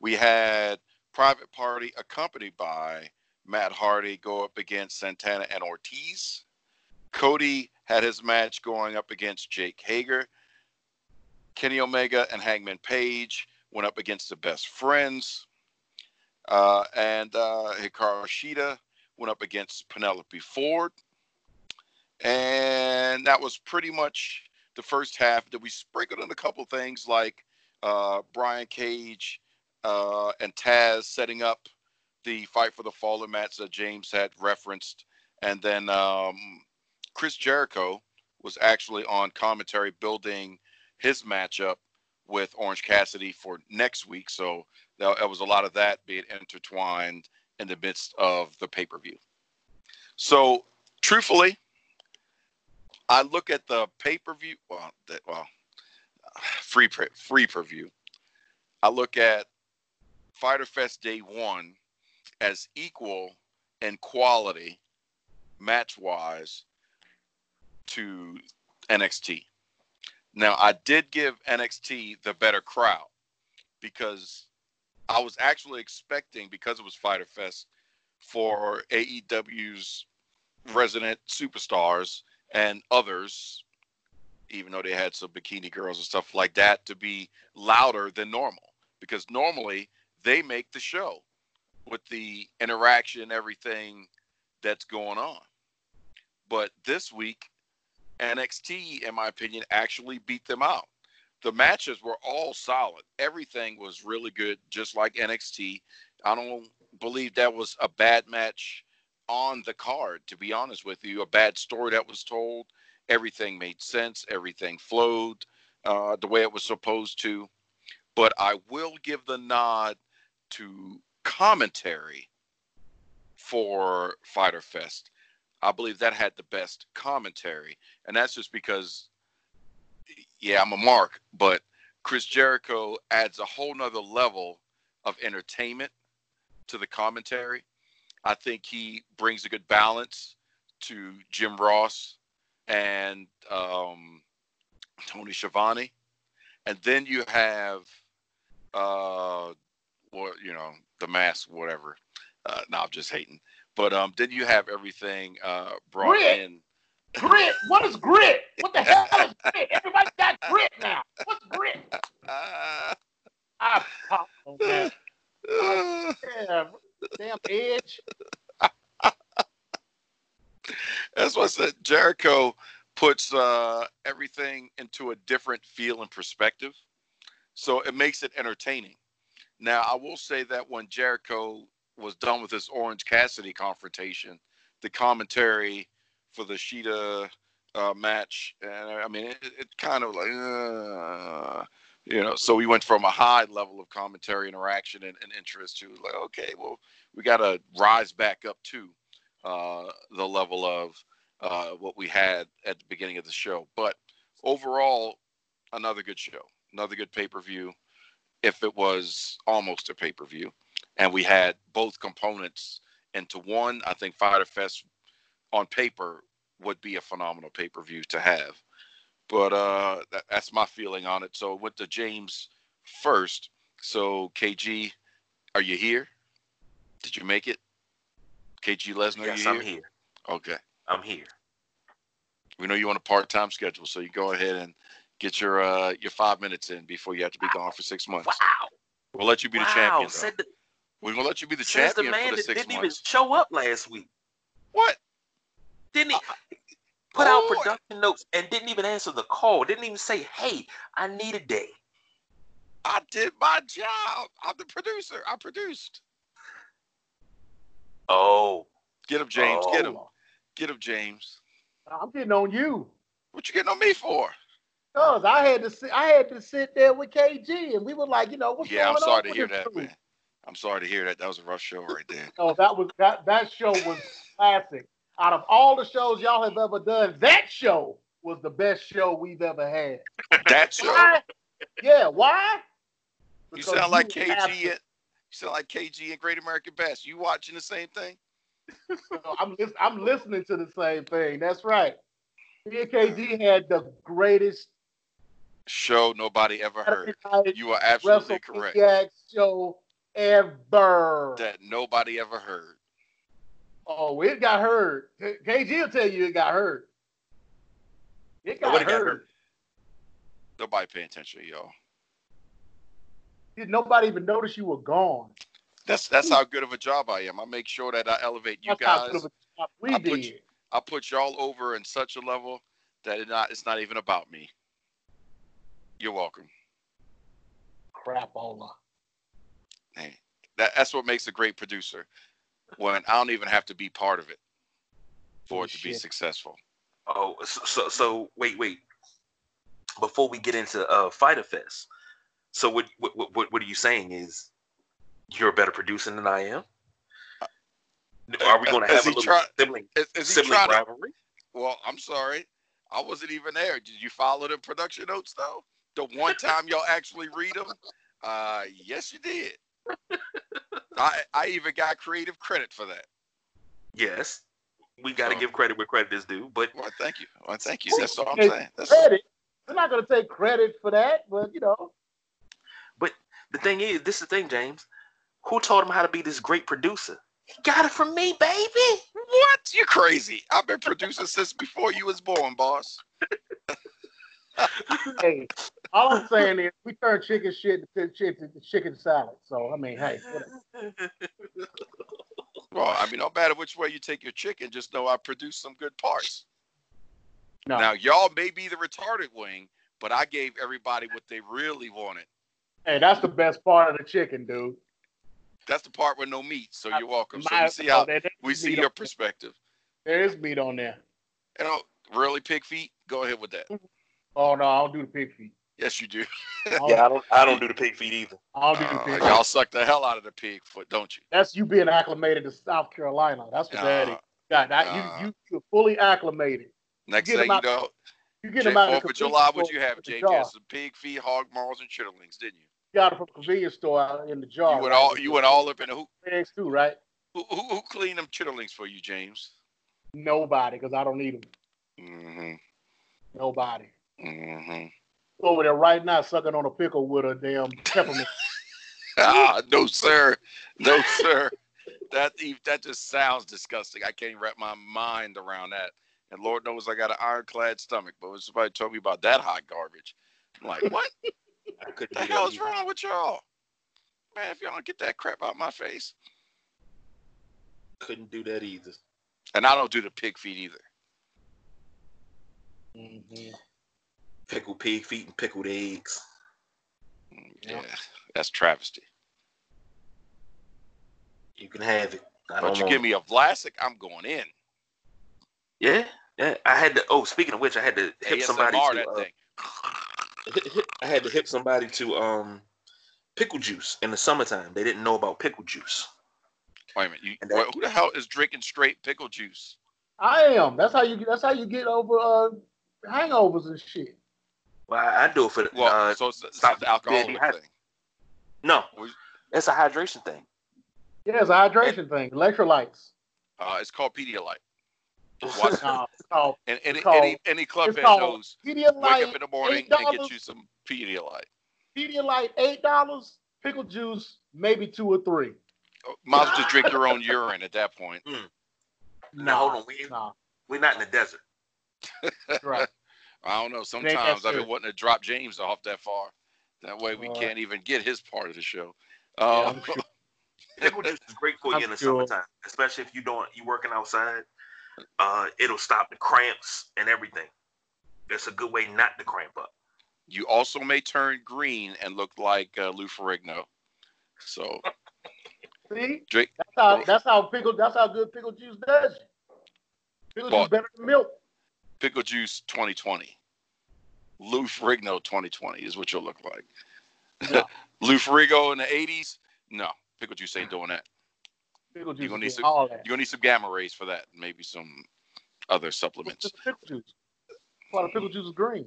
We had Private Party accompanied by Matt Hardy go up against Santana and Ortiz. Cody had his match going up against Jake Hager. Kenny Omega and Hangman Page went up against the best friends. Uh, and uh, Hikaru Shida went up against Penelope Ford. And that was pretty much the first half. That we sprinkled in a couple things like uh, Brian Cage uh, and Taz setting up the Fight for the Fallen match that James had referenced, and then um, Chris Jericho was actually on commentary building his matchup with Orange Cassidy for next week. So that, was a lot of that being intertwined in the midst of the pay per view. So truthfully, I look at the pay per view. Well, that, well, free free per view. I look at Fyter Fest Day One as equal in quality, match wise, to NXT. Now, I did give NXT the better crowd because I was actually expecting, because it was Fyter Fest, for AEW's resident superstars and others, even though they had some bikini girls and stuff like that, to be louder than normal. Because normally they make the show with the interaction, everything that's going on. But this week, NXT, in my opinion, actually beat them out. The matches were all solid. Everything was really good, just like NXT. I don't believe that was a bad match on the card, to be honest with you. A bad story that was told. Everything made sense. Everything flowed uh, the way it was supposed to. But I will give the nod to commentary for Fyter Fest. I believe that had the best commentary, and that's just because, yeah, I'm a mark, but Chris Jericho adds a whole nother level of entertainment to the commentary. I think he brings a good balance to Jim Ross and um, Tony Schiavone, and then you have, uh, well, you know, the mask, whatever. Uh, no, I'm just hating. But um, then you have everything uh, brought Grit. in. Grit. What is grit? What the hell is grit? Everybody got grit now. What's grit? Uh, I on that. Damn, damn edge. That's what I said. Jericho puts uh, everything into a different feel and perspective. So it makes it entertaining. Now, I will say that when Jericho was done with his Orange Cassidy confrontation, the commentary for the Shida uh, match, and I mean, it, it kind of like, uh, you know, so we went from a high level of commentary interaction and, and interest to like, okay, well, we got to rise back up to uh, the level of uh, what we had at the beginning of the show. But overall, another good show, another good pay per view. If it was almost a pay per view, and we had both components into one, I think Fyter Fest on paper would be a phenomenal pay per view to have. But uh, that, that's my feeling on it. So I went to James first. So KG, are you here? Did you make it? KG Lesnar, yes, you I'm here? here. Okay. I'm here. We know you on a part-time schedule, so you go ahead and get your uh your five minutes in before you have to be gone for six months. Wow. We'll let you be the champion. though. Said the, We're gonna let you be the says the champion man for the that six didn't even show up last week. What? Didn't he? Put out oh, production notes and didn't even answer the call. Didn't even say, "Hey, I need a day." I did my job. I'm the producer. I produced. Oh, Get him, James. Get him. Oh, Get him, James. I'm getting on you. What you getting on me for? Cause I had to sit, I had to sit there with KG, and we were like, you know, what's yeah, I'm sorry on to hear that, man. I'm sorry to hear that. That was a rough show right there. oh, that was that that show was classic. Out of all the shows y'all have ever done, that show was the best show we've ever had. That show. Why? Yeah, why? You Because sound like KG. And, you sound like KG and Great American Best. You watching the same thing? I'm I'm listening to the same thing. That's right. Me and KG had the greatest Show nobody ever heard. You are absolutely correct. Show ever. That nobody ever heard. Oh, it got heard. KG will tell you it got heard. It got Nobody got heard. heard. Nobody pay attention, y'all. Did nobody even notice you were gone? That's that's how good of a job I am. I make sure that I elevate you That's guys. good of a job we I put did. you- I put y'all over in such a level that it not it's not even about me. You're welcome. Crapola. Hey, that, that's what makes a great producer. When I don't even have to be part of it for it to be successful. oh. So, so, so wait, wait. Before we get into uh, Fyter Fest, so what, what, what, what are you saying is you're a better producer than I am? Are we going to have a he little try- sibling, Is, is sibling trying to, rivalry? well, I'm sorry. I wasn't even there. Did you follow the production notes though? The one time y'all actually read them? Uh, yes, you did. I I even got creative credit for that. Yes, we got to So- give credit where credit is due. But Well, thank you. Well, thank you. That's all I'm saying. That's, Credit. We're not going to take credit for that, but you know, But the thing is, this is the thing, James. Who taught him how to be this great producer? He got it from me, baby. what? You're crazy. I've been producing since before you was born, boss. hey, all I'm saying is we turn chicken shit to chicken, to chicken salad. So I mean, hey, whatever. Well, I mean, no matter which way you take your chicken, just know I produce some good parts. no, Now, y'all may be the retarded wing, but I gave everybody what they really wanted. hey, that's the best part of the chicken, dude. That's the part with no meat. So you're welcome. So we see how oh, there- we see your perspective. There is meat on there. You oh, know, really pig feet. Go ahead with that. Mm-hmm. Oh no, I don't do the pig feet. Yes, you do. I don't, Yeah, I don't. I don't do the pig feet either. I don't do the Uh, pig. y'all suck the hell out of the pig foot, don't you? That's you being acclimated to South Carolina. That's what that is. Uh, got that. Uh, you you you're fully acclimated. Next get thing you know, You get Jay, them out of Fourth the of July, what'd you have, in the James? jar. You had some pig feet, hog maws, and chitterlings, didn't you? You got it from the convenience store out in the jar. you went right? all you went all up in the who eggs too, right? who, who, who cleaned them chitterlings for you, James? Nobody, because I don't need them. Mm-hmm. Nobody. Mm-hmm. Over there right now, sucking on a pickle with a damn peppermint. Ah, no, sir. No, sir. That that just sounds disgusting. I can't wrap my mind around that. And Lord knows I got an ironclad stomach. But when somebody told me about that hot garbage, I'm like, what I couldn't the do that hell's wrong with y'all? Man, if y'all don't get that crap out my face. Couldn't do that either. And I don't do the pig feet either. Mhm. Pickled pig feet and pickled eggs. Yeah. Yeah, that's travesty. You can have it. I don't But you want give me a Vlasic, I'm going in. Yeah, yeah. I had to. Oh, speaking of which, I had to hip somebody to. that uh, thing. I had to hip somebody to um pickle juice in the summertime. They didn't know about pickle juice. Wait a minute. You, And that- who the hell is drinking straight pickle juice? I am. That's how you. That's how you get over uh, hangovers and shit. Well, I, I do it for the. Well, uh, so it's, it's stop the alcoholic being dehydrated. thing. no, it's a hydration thing. Yeah, it's a hydration thing. Electrolytes. Uh, it's called Pedialyte. What? No, it's called And any, It's called- any, any club fan called knows, wake up in the morning $8. and get you some Pedialyte. Pedialyte eight dollars. Pickle juice maybe two or three. Oh, Might as well just drink your own urine at that point. Now hold on, we Nah, we're not in the desert. right. I don't know. Sometimes I've been wanting to drop James off that far. That way we Uh, can't even get his part of the show. Yeah, Uh, sure. Pickle juice is great for you I'm in the sure. summertime, especially if you don't you working outside. Uh, it'll stop the cramps and everything. It's a good way not to cramp up. you also may turn green and look like uh, Lou Ferrigno. So See, drink. that's how that's how pickle. That's how good pickle juice does. Pickle Well- juice better than milk. Pickle Juice 2020. Lou Ferrigno 2020 is what you'll look like. Yeah. Lou Ferrigno in the 80s? No, Pickle Juice ain't doing that. Pickle juice. You gonna need some- all that. You're gonna need some gamma rays for that. Maybe some other supplements. just pickle juice. That's why the pickle juice is green.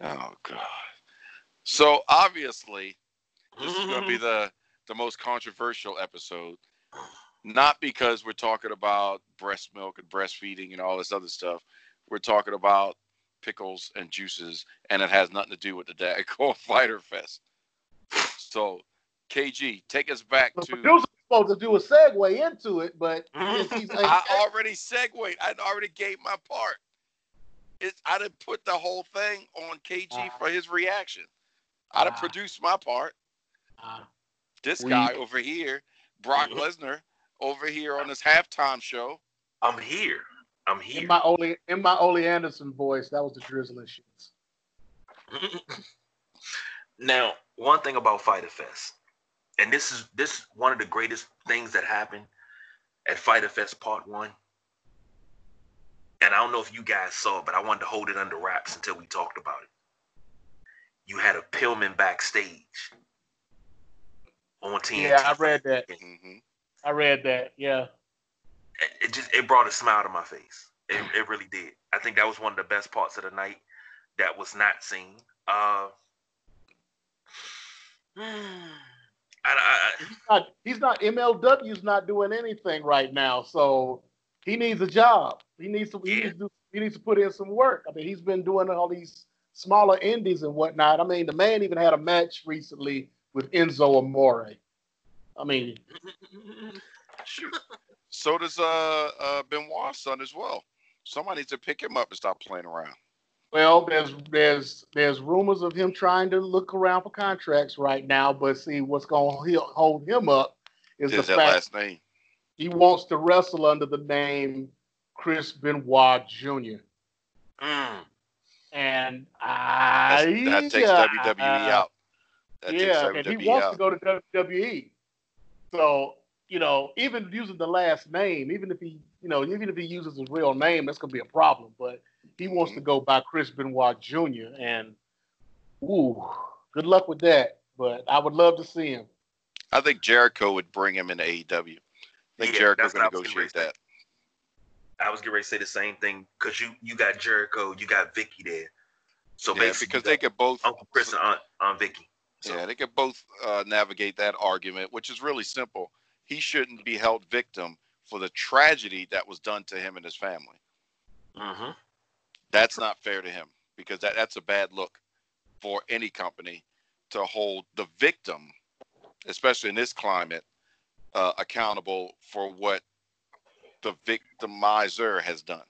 Oh god. So obviously, this is Mm-hmm. gonna be the the most controversial episode. Not because we're talking about breast milk and breastfeeding and all this other stuff. We're talking about pickles and juices, and it has nothing to do with the Daggone Fyter Fest. So, KG, take us back The to. producer's supposed to do a segue into it, but since he's I already segued. I already gave my part. It's, I didn't put the whole thing on KG Ah. for his reaction. I'd have Ah. produced my part. Uh, This We- guy over here, Brock Mhm. Lesnar, over here on this halftime show. I'm here. I'm in my Ole in my Ole Anderson voice, that was the drizzling shits. now, one thing about Fyter Fest, and this is this one of the greatest things that happened at Fyter Fest Part One. And I don't know if you guys saw it, but I wanted to hold it under wraps until we talked about it. You had a Pillman backstage on TNT. Yeah, I read that. hmm I read that. Yeah. It- just it brought a smile to my face. It, it really did. I think that was one of the best parts of the night that was not seen. Uh, I, I, He's not he's not MLW's not doing anything right now, so he needs a job. He needs to he Yeah. needs to he needs to put in some work. I mean, he's been doing all these smaller indies and whatnot. I mean, the man even had a match recently with Enzo Amore. I mean. So does uh, uh Benoit's son as well. Somebody needs to pick him up and stop playing around. well, there's there's there's rumors of him trying to look around for contracts right now, but see what's going to hold him up is Is the that fact last name? he wants to wrestle under the name Chris Benoit Jr. mm, And That's, that takes WWE out. That yeah, takes and he WWE wants out. to go to WWE. So you know, even using the last name, even if he, you know, even if he uses his real name, that's gonna be a problem. But he wants to Mhm. go by Chris Benoit Jr. And ooh, good luck with that. But I would love to see him. I think Jericho would bring him into AEW. I think Yeah, Jericho's gonna negotiate gonna that. I was getting ready to say the same thing because you you got Jericho, you got Vicky there. So Yeah, basically, because they got could both. Uncle Chris and Aunt, Aunt Vicky. So, Yeah, they could both uh, navigate that argument, which is really simple. He shouldn't be held victim for the tragedy that was done to him and his family. mhm. That's not fair to him because that, that's a bad look for any company to hold the victim, especially in this climate, uh, accountable for what the victimizer has done.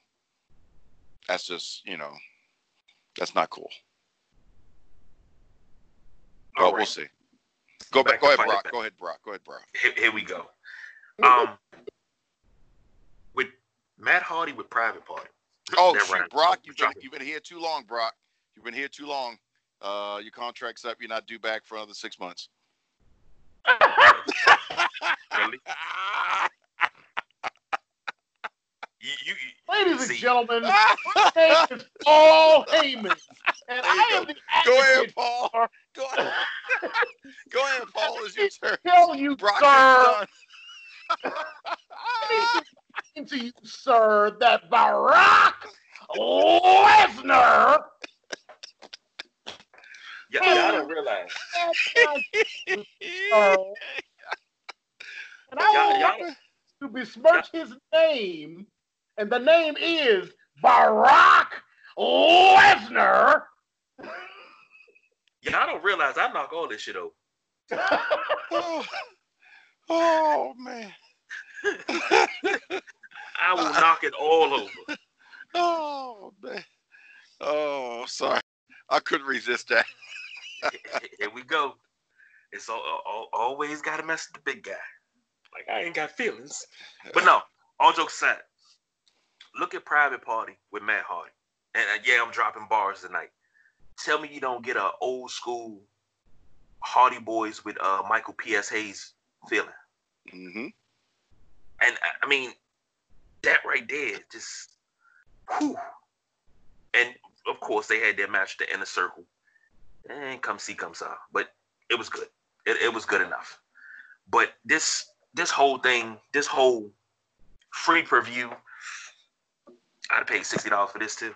That's just, you know, that's not cool. But All we'll see. Go Back back. Go ahead, Brock. Go ahead, Brock. Go ahead, Brock. Here, here we go. Um, with Matt Hardy with Private Party. Oh, shoot, rhymes. Brock, you've been, you've been here too long, Brock. You've been here too long. Uh, your contract's up. You're not due back for another six months. Really? You, you, you- Ladies and gentlemen, my name is Paul Heyman, and I go. am the Go ahead, Paul. Go ahead. Go ahead, Paul. It's your turn. tell you, Brock sir, is done. saying to you, sir, that Barack Lesnar y- y'all don't realize. and I Y'all, want y'all, to besmirch his name, and the name is Barack Lesnar. y'all don't realize I knock all this shit over. Oh, oh, man. I will knock it all over. Oh man. Oh, sorry. I couldn't resist that. Here we go. It's all, all, always got to mess with the big guy. Like I ain't got feelings. But no, all jokes aside, look at Private Party with Matt Hardy. And uh, yeah, I'm dropping bars tonight. Tell me you don't get a old school Hardy Boys with uh, Michael P.S. Hayes feeling. hmm And I- I mean, that right there, just whew. And of course, they had their match, the inner circle, and come see, come saw. But it was good. It, it was good enough. But this this whole thing, this whole free preview, I'd pay sixty dollars for this too.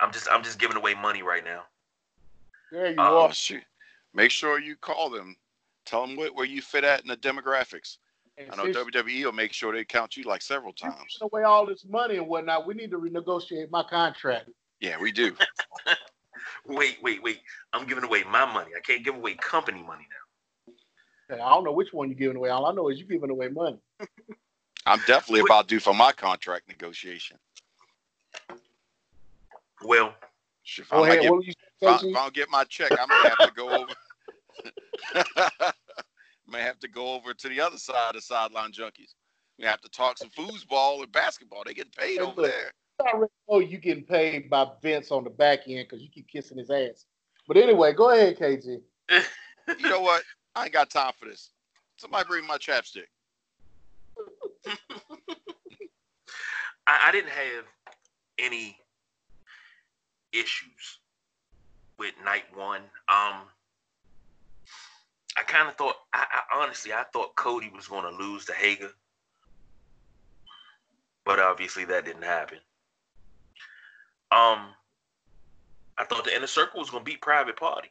I'm just I'm just giving away money right now. There you Uh-oh. Oh are. shoot. Make sure you call them. Tell them where, where you fit at in the demographics. I know WWE will make sure they count you like several you times. giving away all this money and whatnot, we need to renegotiate my contract. Yeah, we do. Wait, wait, wait. I'm giving away my money. I can't give away company money now. I don't know which one you're giving away. All I know is you're giving away money. I'm definitely about due for my contract negotiation. Well, If Go I, ahead. get, What were you if, I, if I don't get my check, I may have to go over. may have to go over to the other side of sideline junkies. We have to talk some foosball and basketball. They get paid Hey, over look. there. I already know you getting paid by Vince on the back end because you keep kissing his ass. But anyway, go ahead, KG. You know what? I ain't got time for this. Somebody bring my chapstick. I, I didn't have any issues with night one. Um, I kind of thought, I, I honestly, I thought Cody was going to lose to Hager, but obviously that didn't happen. Um, I thought the inner circle was going to beat Private Party.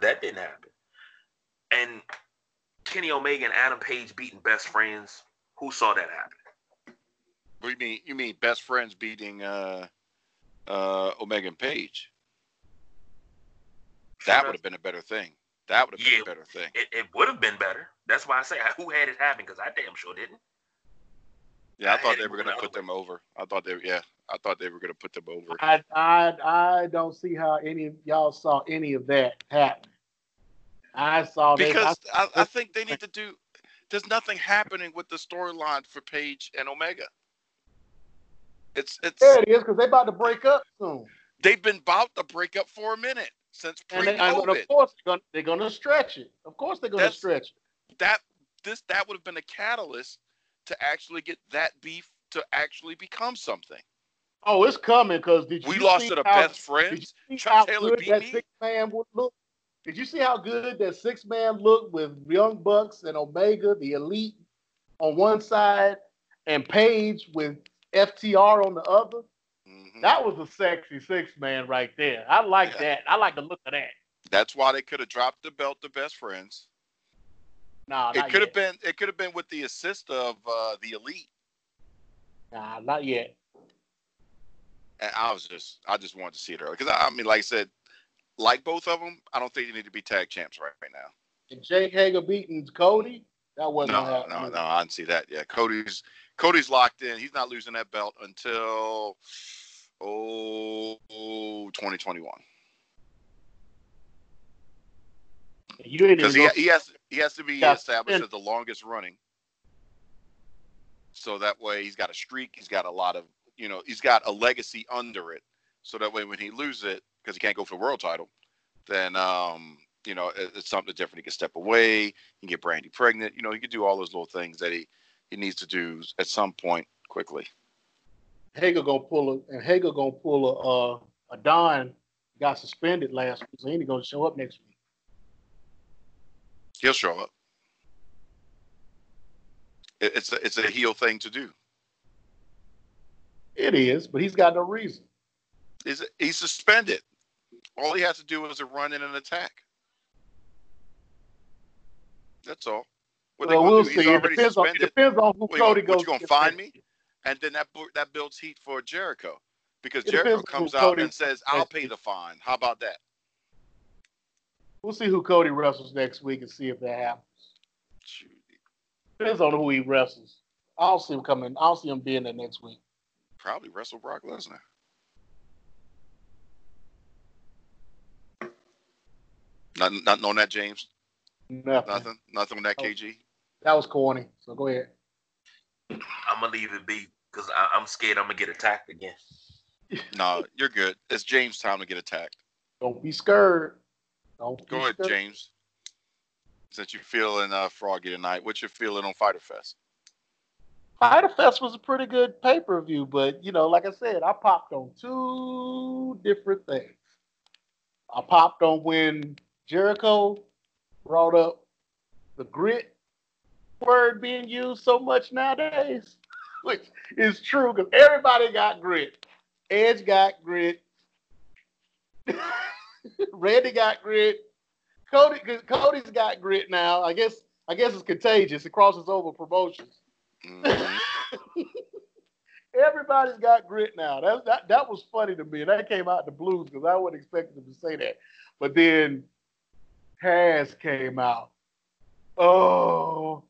That didn't happen. And Kenny Omega and Adam Page beating best friends. Who saw that happen? What do you mean? You mean best friends beating uh, uh, Omega and Page? That would have been a better thing. That would have been Yeah. a better thing. It, it would have been better. That's why I say who had it happen because I damn sure didn't. Yeah, I I thought they were going going to put them over. I thought they, yeah, I thought they were going to put them over. I I I don't see how any of y'all saw any of that happen. I saw that. Because I, I think they need to do. There's nothing happening with the storyline for Page and Omega. It's it's there it is because they about to break up soon, they've been about to break up for a minute since and, they, and pre-COVID. of course they're gonna, they're gonna stretch it. Of course they're gonna That's- stretch it. that this that would have been a catalyst to actually get that beef to actually become something. Oh, it's coming because did We you lost see to the how- best Did friends. Chuck Taylor good beat that me? six man would look? Did you see how good that six man looked with Young Bucks and Omega, the Elite, on one side, and Page with FTR on the other. Mhm. That was a sexy six man right there. I like Yeah. that. I like the look of that. That's why they could have dropped the belt to best friends. Nah, It could have been. It could have been with the assist of uh, the elite. Nah, not yet. And I was just, I just wanted to see it early because I, I mean, like I said, like both of them, I don't think they need to be tag champs right, right now. And Jake Hager beating Cody. That wasn't No, gonna no, no, I didn't see that. Yeah, Cody's Cody's locked in. He's not losing that belt until oh 2021 You because he, he has he has to be Yeah, established as the longest running. So that way he's got a streak. He's got a lot of you know he's got a legacy under it. So that way when he loses it because he can't go for the world title, then um you know it- it's something different. He can step away. He can get Brandi pregnant. You know he could do all those little things that he he needs to do at some point quickly. Hager gonna pull a and Hager gonna pull a uh, a Don got suspended last week, so he ain't gonna show up next week. He'll show up. It- It's a, it's a heel thing to do. It is, but he's got no reason. Is he's suspended? All he has to do is a run in an attack. That's all. What well, we'll do? See. It depends on it depends on who you Cody goes. you gonna find me? And then that that builds heat for Jericho because It Jericho comes out Cody and says, "I'll pay the fine." How about that? We'll see who Cody wrestles next week and see if that happens. Shoot. Depends on who he wrestles. I'll see him coming. I'll see him being there next week. Probably wrestle Brock Lesnar. Nothing, nothing on that, James. Nothing. Nothing, nothing on that, Oh. KG. That was corny. So go ahead. I'm gonna leave it be because I'm scared I'm gonna get attacked again. No, you're good. It's James' time to get attacked. Don't be scared. Don't be Go ahead, scared. James. Since you're feeling uh, froggy tonight, what's your feeling on Fyter Fest? Fyter Fest was a pretty good pay per view, but you know, like I said, I popped on two different things. I popped on when Jericho brought up the grit word being used so much nowadays, which is true because everybody got grit. Edge got grit. Randy got grit. Cody, Cody's got grit now. I guess. I guess it's contagious. It crosses over promotions. Mhm. Everybody's got grit now. That, that that was funny to me. That came out the blues because I wouldn't expect them to say that. But then Taz came out. Oh.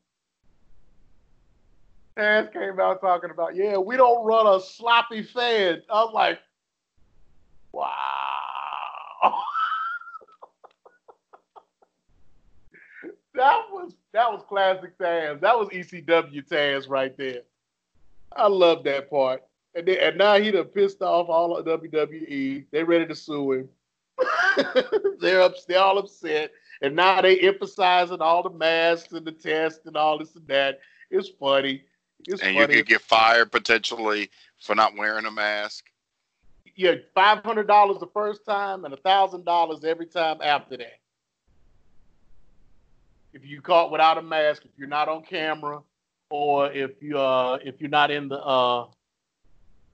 Taz came out talking about, yeah, we don't run a sloppy fan. I'm like, wow. that was that was classic Taz. That was ECW Taz right there. I love that part. And, then, and now he done pissed off all of WWE. They ready to sue him. they're up, they're all upset. And now they emphasizing all the masks and the tests and all this and that. It's funny. It's and you could get fired potentially for not wearing a mask. yeah, five hundred dollars the first time and a thousand dollars every time after that. If you caught without a mask, if you're not on camera, or if you uh if you're not in the uh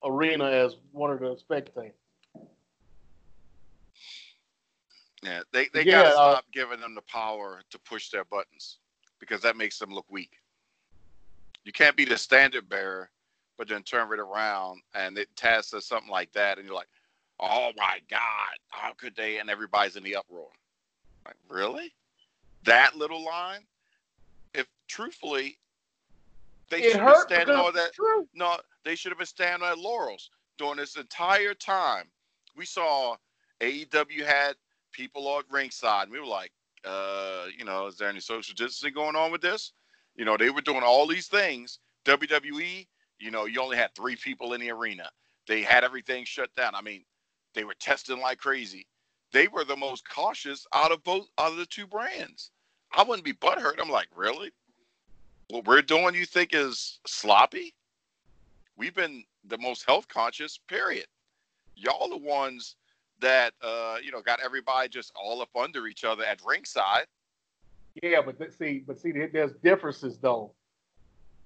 arena as one of the spectators. Yeah, they they Yeah, gotta uh, stop giving them the power to push their buttons because that makes them look weak. You can't be the standard bearer, but then turn it around and it Taz says something like that, and you're like, "Oh my God, how could they?" And everybody's in the uproar. Like, really? That little line? If truthfully, they should have standing on that. No, they should have been standing on laurels during this entire time. We saw AEW had people on ringside, and we were like, uh, you know, is there any social distancing going on with this? You know, they were doing all these things. WWE, you know, you only had three people in the arena. They had everything shut down. I mean, they were testing like crazy. They were the most cautious out of both out of the two brands. I wouldn't be butthurt. I'm like, really? What we're doing, you think is sloppy? We've been the most health conscious. Period. Y'all the ones that uh, you know got everybody just all up under each other at ringside. Yeah, but th- see, but see, there's differences though.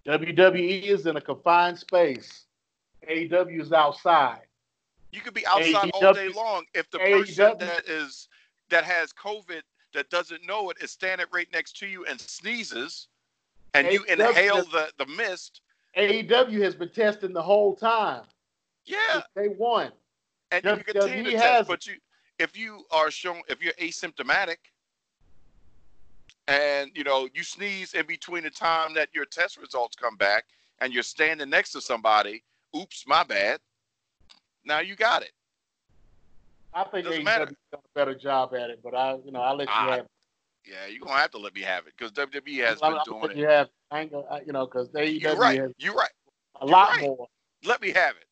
WWE is in a confined space. AEW is outside. You could be outside all day long if the person that is that has COVID that doesn't know it is standing right next to you and sneezes, and you inhale the the mist. AEW has been testing the whole time. Yeah, they won. and you WWE can continue to test, but you if you are shown if you're asymptomatic and you know you sneeze in between the time that your test results come back and you're standing next to somebody oops my bad now you got it I think matter. done a better job at it, but I, you know, I'll let you Ah, have. it. yeah you're gonna have to let me have it because wwe has I'm, been I'm doing it you have. I gonna, you know, because AEW you're right you're right a You're lot right. more. let me have it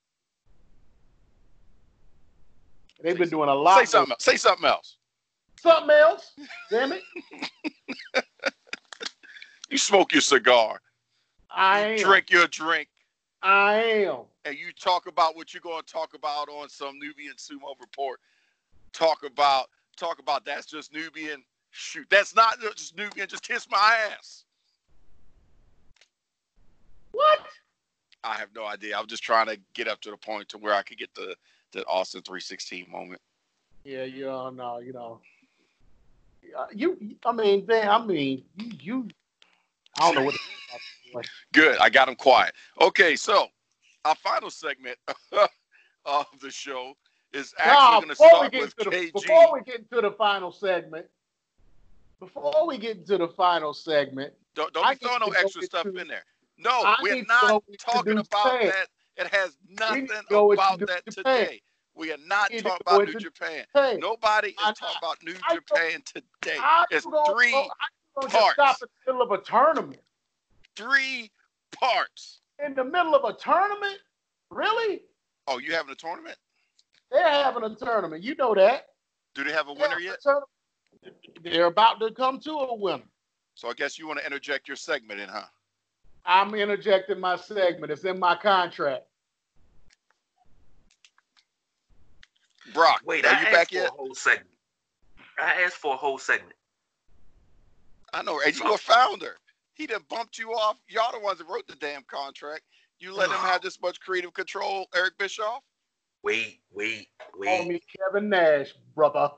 They've Say been doing a lot. say something else. say something else Something else. Damn it! you smoke your cigar I am. drink your drink I am. and you talk about what you're going to talk about on some Nubian sumo report. Talk about talk about that's just Nubian. Shoot, that's not just Nubian. Just kiss my ass. What? I have no idea. I'm just trying to get up to the point to where I could get the the Austin 316 moment. Yeah, you don't know. You know. You, I mean, damn. I mean, you, you. I don't know what. To Good, I got him quiet. Okay, so our final segment of the show is actually going to start with to the, KG. before we get into the final segment, before we get into the final segment, Don't, don't I be throwing no to extra stuff into- in there. No, I we're not talking about Japan. that. It has nothing to about introduce that today. We are not talking about New Japan. hey, Nobody is I- talking about New I- Japan today. I'm It's three gonna parts. stop in the middle of a tournament. Three parts. In the middle of a tournament? Really? Oh, you having a tournament? They're having a tournament. You know that. Do they have a winner a yet? They're about to come to a winner. So I guess you want to interject your segment in, huh? I'm interjecting my segment. It's in my contract. Brock, Wait, are I you asked back for yet? a whole segment. I asked for a whole segment. I know, and you a founder. He done bumped you off. Y'all the ones that wrote the damn contract. You let him have this much creative control, Eric Bischoff? Wait, wait, Call wait. me Kevin Nash, brother.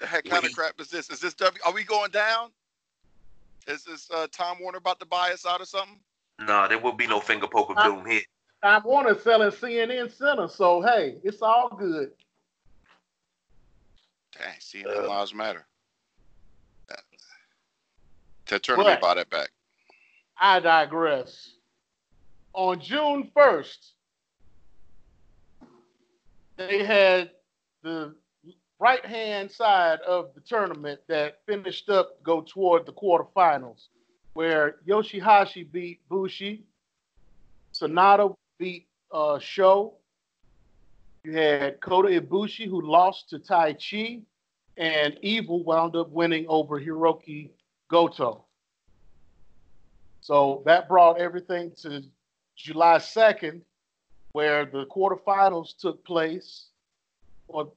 The heck kind of crap is this? Is this W? Are we going down? Is this uh, Tom Warner about to buy us out or something? No, there will be no finger poke of Uh, doom here. Time Warner selling CNN Center, so hey, it's all good. Dang, CNN Uh. Lives Matter. Tell Turner me What? buy back. I digress. On June 1st, they had the right hand side of the tournament that finished up go toward the quarterfinals, where Yoshi-Hashi beat Bushi, Sanada beat uh, Sho. You had Kota Ibushi who lost to Taichi, and Evil wound up winning over Hiroki Goto. So that brought everything to July 2nd, where the quarterfinals took place, or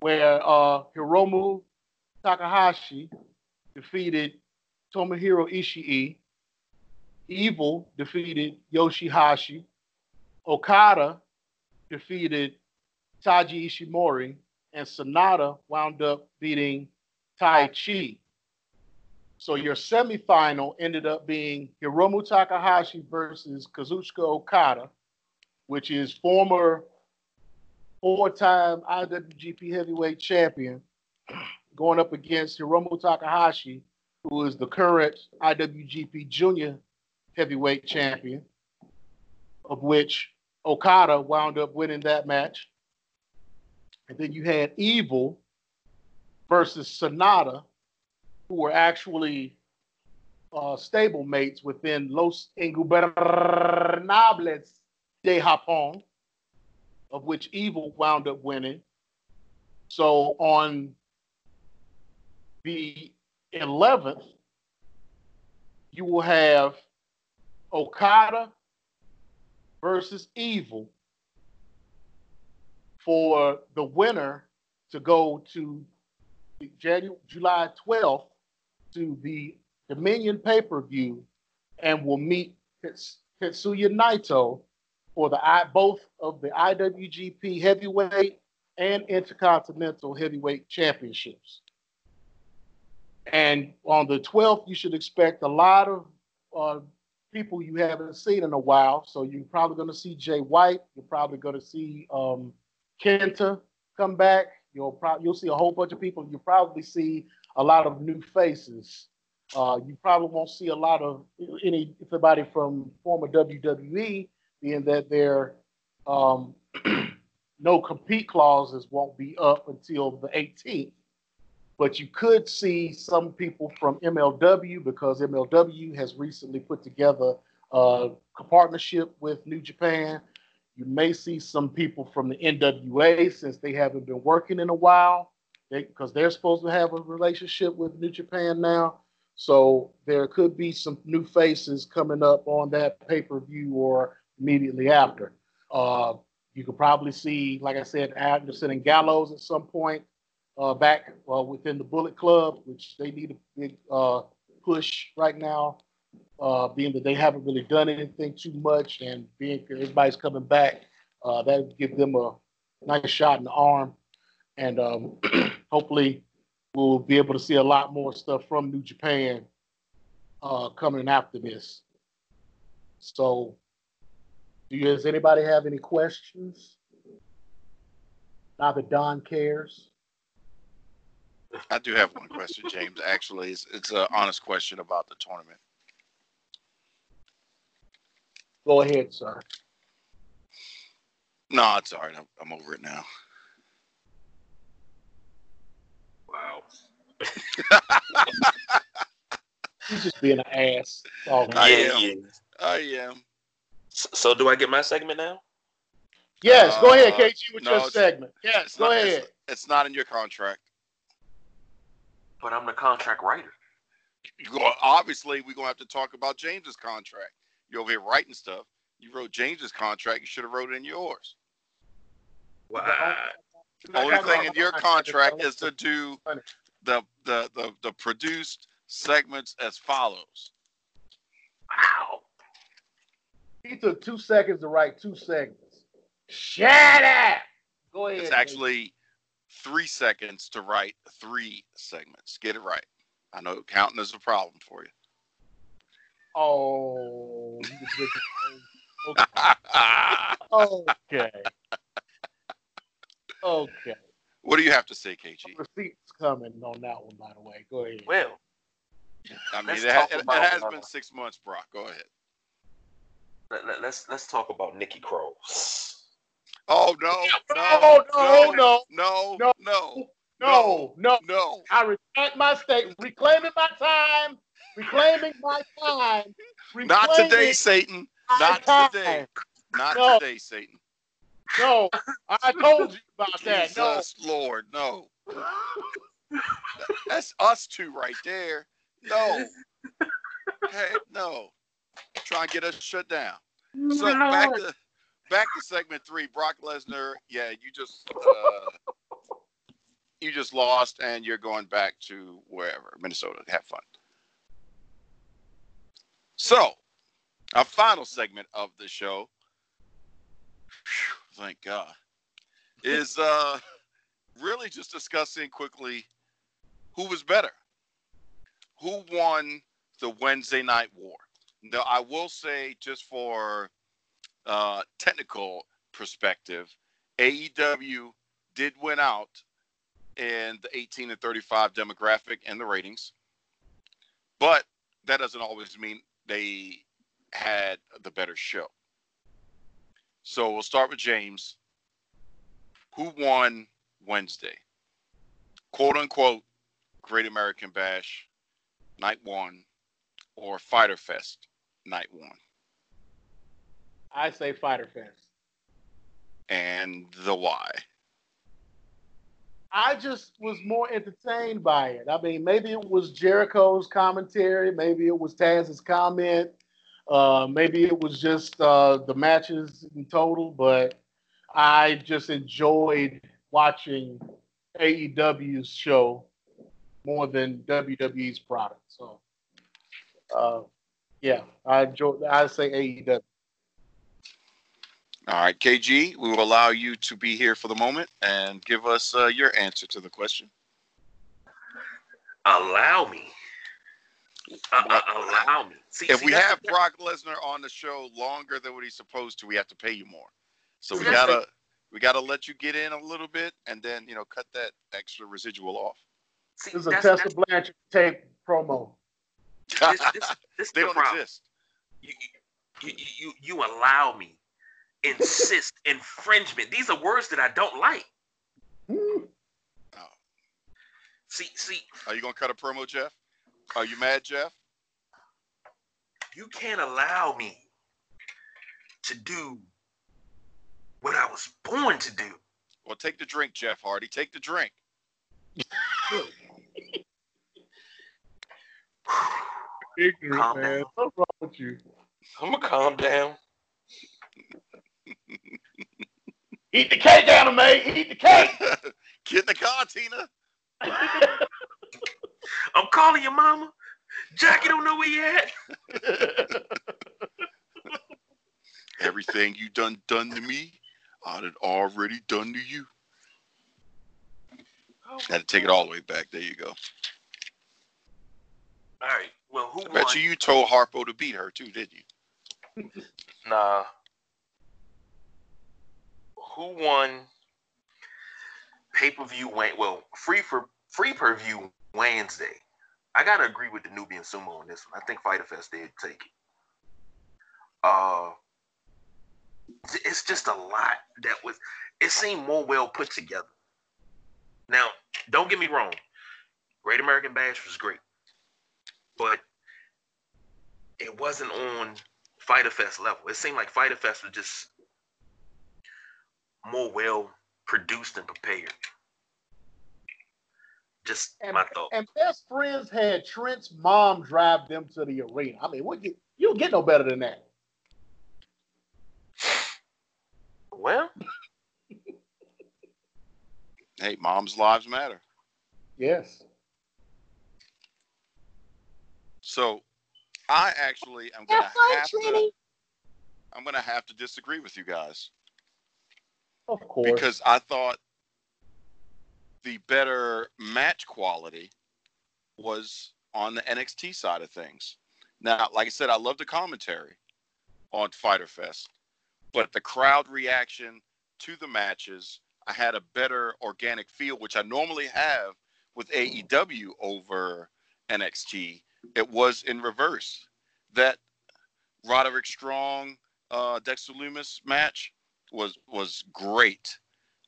where uh, Hiromu Takahashi defeated Tomohiro Ishii. Evil defeated Yoshi-Hashi. Okada defeated Taiji Ishimori. And Sanada wound up beating Taichi. So your semifinal ended up being Hiromu Takahashi versus Kazuchika Okada, which is former four-time IWGP Heavyweight Champion, going up against Hiromu Takahashi, who is the current IWGP Junior Heavyweight Champion, of which Okada wound up winning that match. And then you had Evil versus Sanada, who were actually uh, stable mates within Los Ingobernables de Japón, of which Evil wound up winning. So on the 11th, you will have Okada versus Evil for the winner to go to January, July 12th to the Dominion pay per view and will meet Tetsuya Naito for the both of the IWGP Heavyweight and Intercontinental Heavyweight Championships. And on the 12th, you should expect a lot of uh, people you haven't seen in a while. So you're probably going to see Jay White. You're probably going to see um, Kenta come back. You'll probably you'll see a whole bunch of people. You'll probably see a lot of new faces. Uh, you probably won't see a lot of any anybody from former WWE, being that their um, no compete clauses won't be up until the 18th. But you could see some people from MLW because MLW has recently put together a partnership with New Japan. You may see some people from the NWA since they haven't been working in a while, because they, are supposed to have a relationship with New Japan now. So there could be some new faces coming up on that pay per view or immediately after. Uh, you could probably see, like I said, Anderson and Gallows at some point uh, back uh, within the Bullet Club, which they need a big uh, push right now, uh, being that they haven't really done anything too much, and being everybody's coming back, uh, that would give them a nice shot in the arm, and um, hopefully we'll be able to see a lot more stuff from New Japan uh, coming after this. So, do you, does anybody have any questions? Now that Don cares. I do have one question, James. Actually, it's, it's an honest question about the tournament. Go ahead, sir. No, it's all right. I'm, I'm over it now. Wow. He's just being an ass. Oh, I am. Yeah. I am. So, so, do I get my segment now? Yes, uh, go ahead, KG, with no, your segment. Yes, go not, ahead. It's, it's, not in your contract. But I'm the contract writer. Go, obviously, we're gonna have to talk about James's contract. You're over here writing stuff. You wrote James's contract. You should have wrote it in yours. Well, the only thing in your contract is to do the, the the the produced segments as follows. Wow. He took two seconds to write two segments. Shut up. Go ahead. It's actually three seconds to write three segments. Get it right. I know counting is a problem for you. Oh. okay. okay. What do you have to say, KG? Receipts coming on that one, by the way. Go ahead. Well, I mean, it, it, it, has been six months, Brock. Go ahead. Let, us let's, let's talk about Nikki Cross. Oh, oh, oh no, no, no, no, no, no, no, no, no, no. I retract my statement. Reclaiming my time. Reclaiming my time. Not today, Satan. Not today. Not no. today, Satan. No, I told you about that. No, Lord, no. That's us two right there. No. Hey, no. Try and get us shut down. So back to back to segment three. Brock Lesnar. Yeah, you just uh, you just lost, and you're going back to wherever Minnesota. Have fun. So, our final segment of the show. Whew, thank God. Is uh really just discussing quickly who was better, who won the Wednesday night war. Now, I will say, just for uh, technical perspective, AEW did win out in the 18 and 35 demographic and the ratings, but that doesn't always mean they had the better show. So we'll start with James. Who won Wednesday? Quote unquote, Great American Bash, night one, or Fyter Fest, night one? I say Fyter Fest. And the why? I just was more entertained by it. I mean, maybe it was Jericho's commentary, maybe it was Taz's comment, uh, maybe it was just uh, the matches in total, but I just enjoyed watching AEW's show more than WWE's product. So uh, Yeah, I enjoy. I say AEW. All right, KG, we will allow you to be here for the moment and give us uh, your answer to the question. Allow me. Uh, uh, allow me. See, if see, we have the- Brock Lesnar on the show longer than what he's supposed to, we have to pay you more. So we gotta we gotta let you get in a little bit and then you know cut that extra residual off. see, This is a that's- Tessa Blanchard tape promo. this, this, this they the don't problem. exist. You, you, you, you, you allow me, insist, infringement. These are words that I don't like. Hmm. See, see, Are you gonna cut a promo, Jeff? Are you mad, Jeff? you can't allow me to do what I was born to do. Well, take the drink, Jeff Hardy. Take the drink. Ignorant Calm man. down. What's wrong with you? I'm gonna calm down. Eat the cake, anime. Eat the cake. Get in the car, Tina. I'm calling your mama. Jackie don't know where you at. Everything you done done to me, I done already done to you. Oh, Had to take it all the way back. There you go. All right. Well, who I won? bet you you told Harpo to beat her too, did you? Nah. Who won pay per view? Well, free for free per view Wednesday. I gotta agree with the Nubian Sumo on this one. I think Fyter Fest did take it. Uh, it's just a lot that was. It seemed more well put together. Now, don't get me wrong. Great American Bash was great, but it wasn't on Fyter Fest level. It seemed like Fyter Fest was just more well produced and prepared. Just And, my thought. and best friends had Trent's mom drive them to the arena. I mean, what you you don't get no better than that. Well, Hey, mom's lives matter. Yes. So, I actually am gonna have to. I'm gonna have to disagree with you guys Of course. because I thought the better match quality was on the NXT side of things. Now, like I said, I love the commentary on Fyter Fest, but the crowd reaction to the matches, I had a better organic feel, which I normally have with AEW over NXT. It was in reverse. That Roderick Strong, uh, Dexter Lumis match was was great.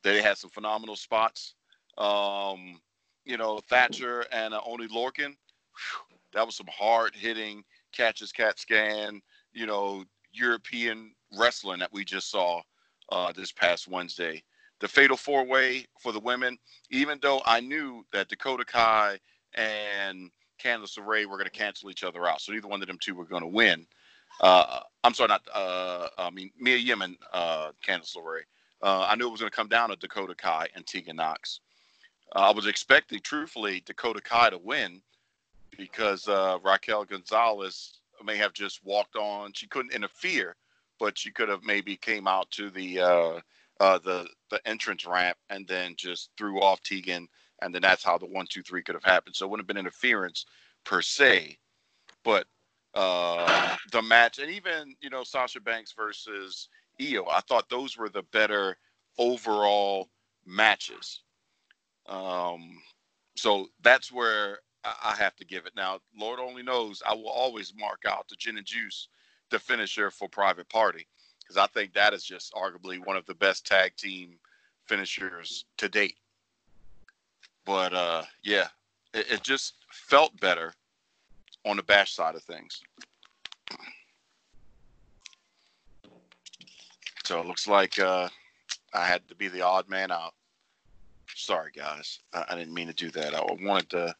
They had some phenomenal spots. Um, you know, Thatcher and uh, Oney whew, that was some hard hitting catches, cat scan. You know, European wrestling that we just saw uh, this past Wednesday. The Fatal Four Way for the women, even though I knew that Dakota Kai and Candice LeRae were going to cancel each other out, so neither one of them two were going to win. Uh, I'm sorry, not uh, I mean Mia Yim and uh, Candice LeRae. Uh, I knew it was going to come down to Dakota Kai and Tegan Nox. Uh, I was expecting, truthfully, Dakota Kai to win because uh, Raquel Gonzalez may have just walked on. She couldn't interfere, but she could have maybe came out to the uh, the the entrance ramp and then just threw off Tegan, and then that's how the one two three could have happened. So it wouldn't have been interference per se, but uh, the match and even you know Sasha Banks versus Io, I thought those were the better overall matches. Um, so that's where I have to give it. Now, Lord only knows I will always mark out the gin and juice, the finisher for Private Party, because I think that is just arguably one of the best tag team finishers to date. But uh, yeah, it, it just felt better on the bash side of things. So it looks like uh, I had to be the odd man out. Sorry, guys. I, I didn't mean to do that. I wanted to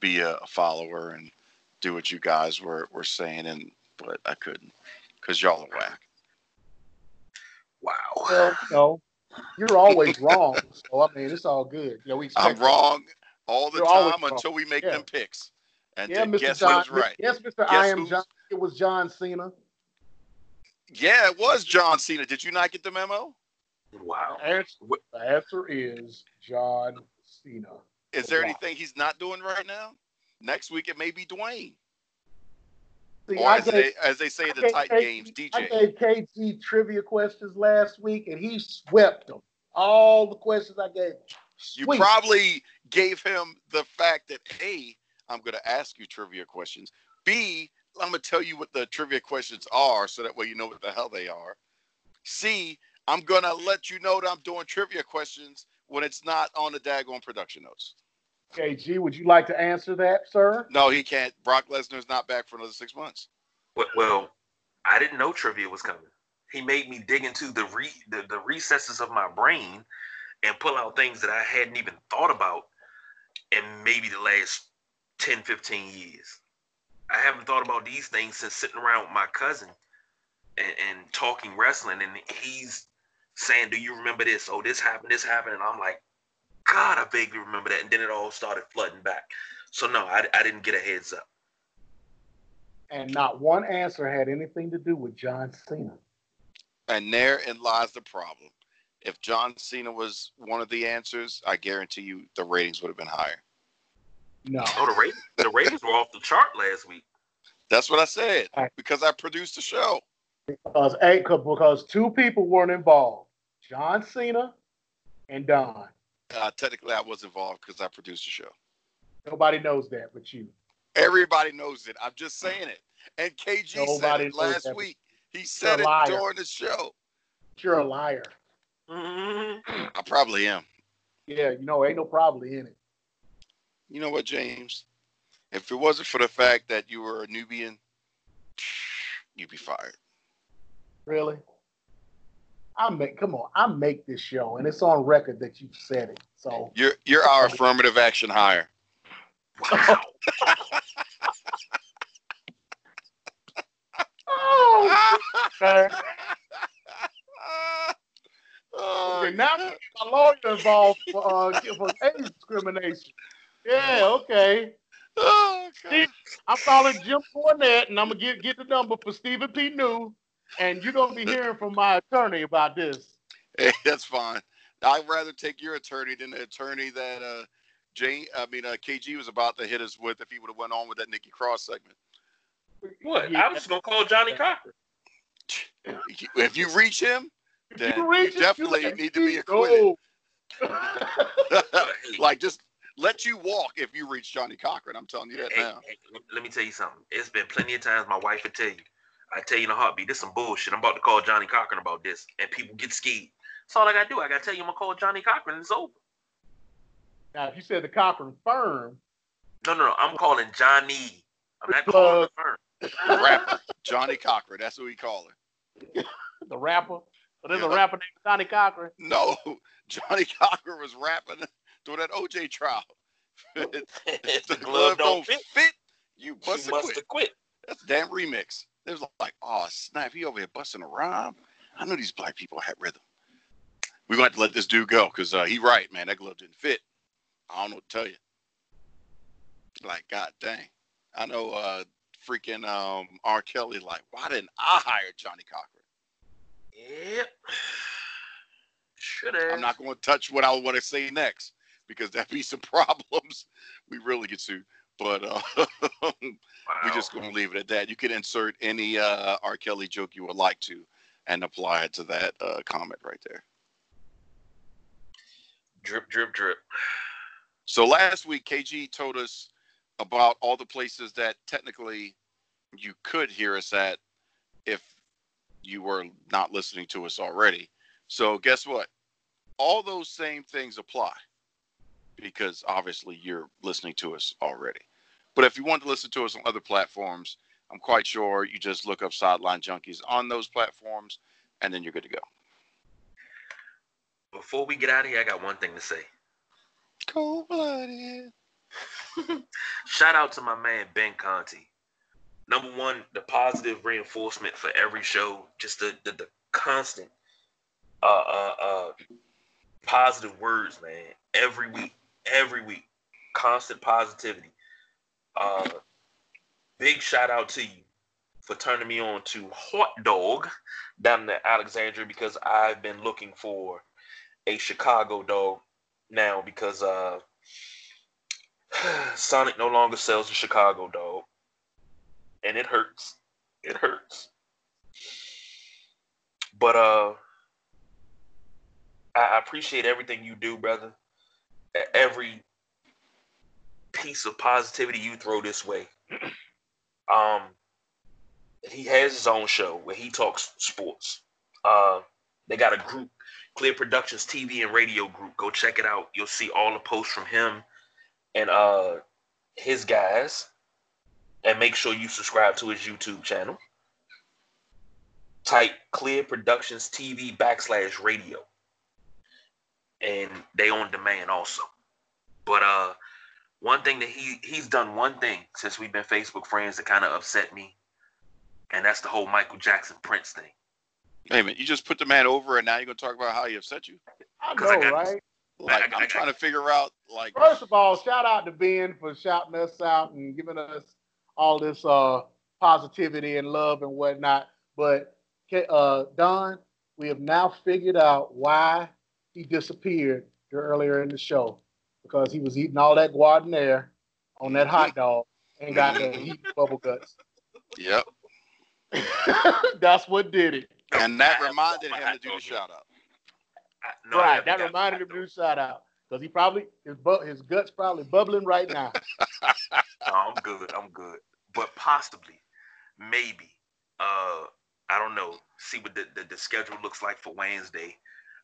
be a, a follower and do what you guys were, were saying, and but I couldn't because y'all are whack. wow. Well, you know, you're always wrong. So I mean, it's all good. You know, we I'm wrong all the You're always time wrong. until we make Yeah. them picks. And Yeah, Mr. guess John. who's right? Yes, Mr. Guess I am who's- John. it was John Cena. Yeah, it was John Cena. Did you not get the memo? Wow. The answer, the answer is John Cena. Is there Wow. anything he's not doing right now? Next week it may be Dwayne, See, or as gave- they as they say in the tight KG games, DJ. I DJ. gave KG trivia questions last week, and he swept them. All the questions I gave. You probably gave him the fact that A, I'm going to ask you trivia questions. B, I'm going to tell you what the trivia questions are so that way you know what the hell they are. C, I'm going to let you know that I'm doing trivia questions when it's not on the daggone production notes. KG, would you like to answer that, sir? No, he can't. Brock Lesnar's not back for another six months. Well, well, I didn't know trivia was coming. He made me dig into the re the, the recesses of my brain and pull out things that I hadn't even thought about in maybe the last 10, 15 years. I haven't thought about these things since sitting around with my cousin and, and talking wrestling, and he's saying, "Do you remember this? Oh, this happened, this happened," and I'm like, "God, I vaguely remember that." And then it all started flooding back. So no, I, I didn't get a heads up. And not one answer had anything to do with John Cena. And therein lies the problem. If John Cena was one of the answers, I guarantee you the ratings would have been higher. No. Oh, the ratings, the ratings were off the chart last week. That's what I said Right. because I produced the show. Because eight, because two people weren't involved. John Cena and Don. Uh, technically, I was involved because I produced the show. Nobody knows that but you. Everybody knows it. I'm just saying it. And KG said it last that. week. He said it during the show. You're a liar. Mhm. I probably am. Yeah, you know, ain't no probably in it. You know what, James? If it wasn't for the fact that you were a Nubian, you'd be fired. Really? I make come on, I make this show and it's on record that you said it. So You're you're our affirmative action hire. Wow. oh, okay. Okay, now my lawyer involved for uh for age discrimination. Yeah, okay. oh, God. I'm calling Jim Cornette and I'm gonna get get the number for Stephen P. New, and you're gonna be hearing from my attorney about this. Hey, that's fine. I'd rather take your attorney than the attorney that uh Jane I mean uh KG was about to hit us with if he would have went on with that Nikki Cross segment. What? Yeah. I was just gonna call Johnnie Cochran. If you reach him, then you reach it, definitely let need to be me acquitted. like just let you walk if you reach Johnnie Cochran. I'm telling you that Hey, now. hey, let me tell you something. It's been plenty of times my wife would tell you. I tell you in a heartbeat, this some bullshit. I'm about to call Johnnie Cochran about this, and people get scared. That's all I gotta do. I gotta tell you I'm gonna call Johnnie Cochran, and it's over. now, if you said the Cochran firm, No, no, no. I'm calling Johnny. I'm not calling the firm. The rapper, Johnnie Cochran. That's what we call him. the rapper, but there's a Yeah. rapper named Johnnie Cochran. No, Johnnie Cochran was rapping during that OJ trial. if the glove don't fit, you you must quit. have quit. That's a damn remix. It was like, oh snap, he over here busting a rhyme. I know these black people had rhythm. We're gonna have to let this dude go because uh, he right, man. That glove didn't fit. I don't know what to tell you. Like, god dang. I know uh freaking um R. Kelly, like, why didn't I hire Johnnie Cochran? Yep. Should have. I'm not going to touch what I want to say next because that'd be some problems. We really get sued. But uh, we're just going to leave it at that. You can insert any uh, R. Kelly joke you would like to and apply it to that uh, comment right there. drip, drip, drip. So last week, KG told us about all the places that technically you could hear us at if you were not listening to us already. So guess what? All those same things apply because obviously you're listening to us already. But if you want to listen to us on other platforms, I'm quite sure you just look up Sideline Junkies on those platforms and then you're good to go. Before we get out of here, I got one thing to say. Cold blooded. Shout out to my man Ben Conti. Number one, the positive reinforcement for every show, just the the, the constant uh uh uh positive words, man. Every week, every week, constant positivity. Uh, big shout out to you for turning me on to Hot Dog down in Alexandria because I've been looking for a Chicago dog now because uh, Sonic no longer sells the Chicago dog, and it hurts. It hurts. But uh, I appreciate everything you do, brother. Every piece of positivity you throw this way. um, he has his own show where he talks sports. Uh, they got a group, Clear Productions TV and radio group. Go check it out. You'll see all the posts from him and uh his guys. And make sure you subscribe to his YouTube channel. Type Clear Productions TV backslash radio. And they on demand also. But uh one thing that he he's done one thing since we've been Facebook friends that kind of upset me and that's the whole Michael Jackson Prince thing. Hey man, you just put the man over, and now you're gonna talk about how he upset you. I know, I right? Like I, am trying to figure out, like. First of all, shout out to Ben for shouting us out and giving us all this uh, positivity and love and whatnot. But uh, Don, we have now figured out why he disappeared earlier in the show because he was eating all that Giardiniera on that hot dog and got the heat bubble guts. Yep. That's what did it. And that reminded him to do the shout out. No, right, that reminded him to do the shout out because he probably his bu- his guts probably bubbling right now. no, I'm good. I'm good. But possibly, maybe, uh, I don't know. See what the, the, the schedule looks like for Wednesday.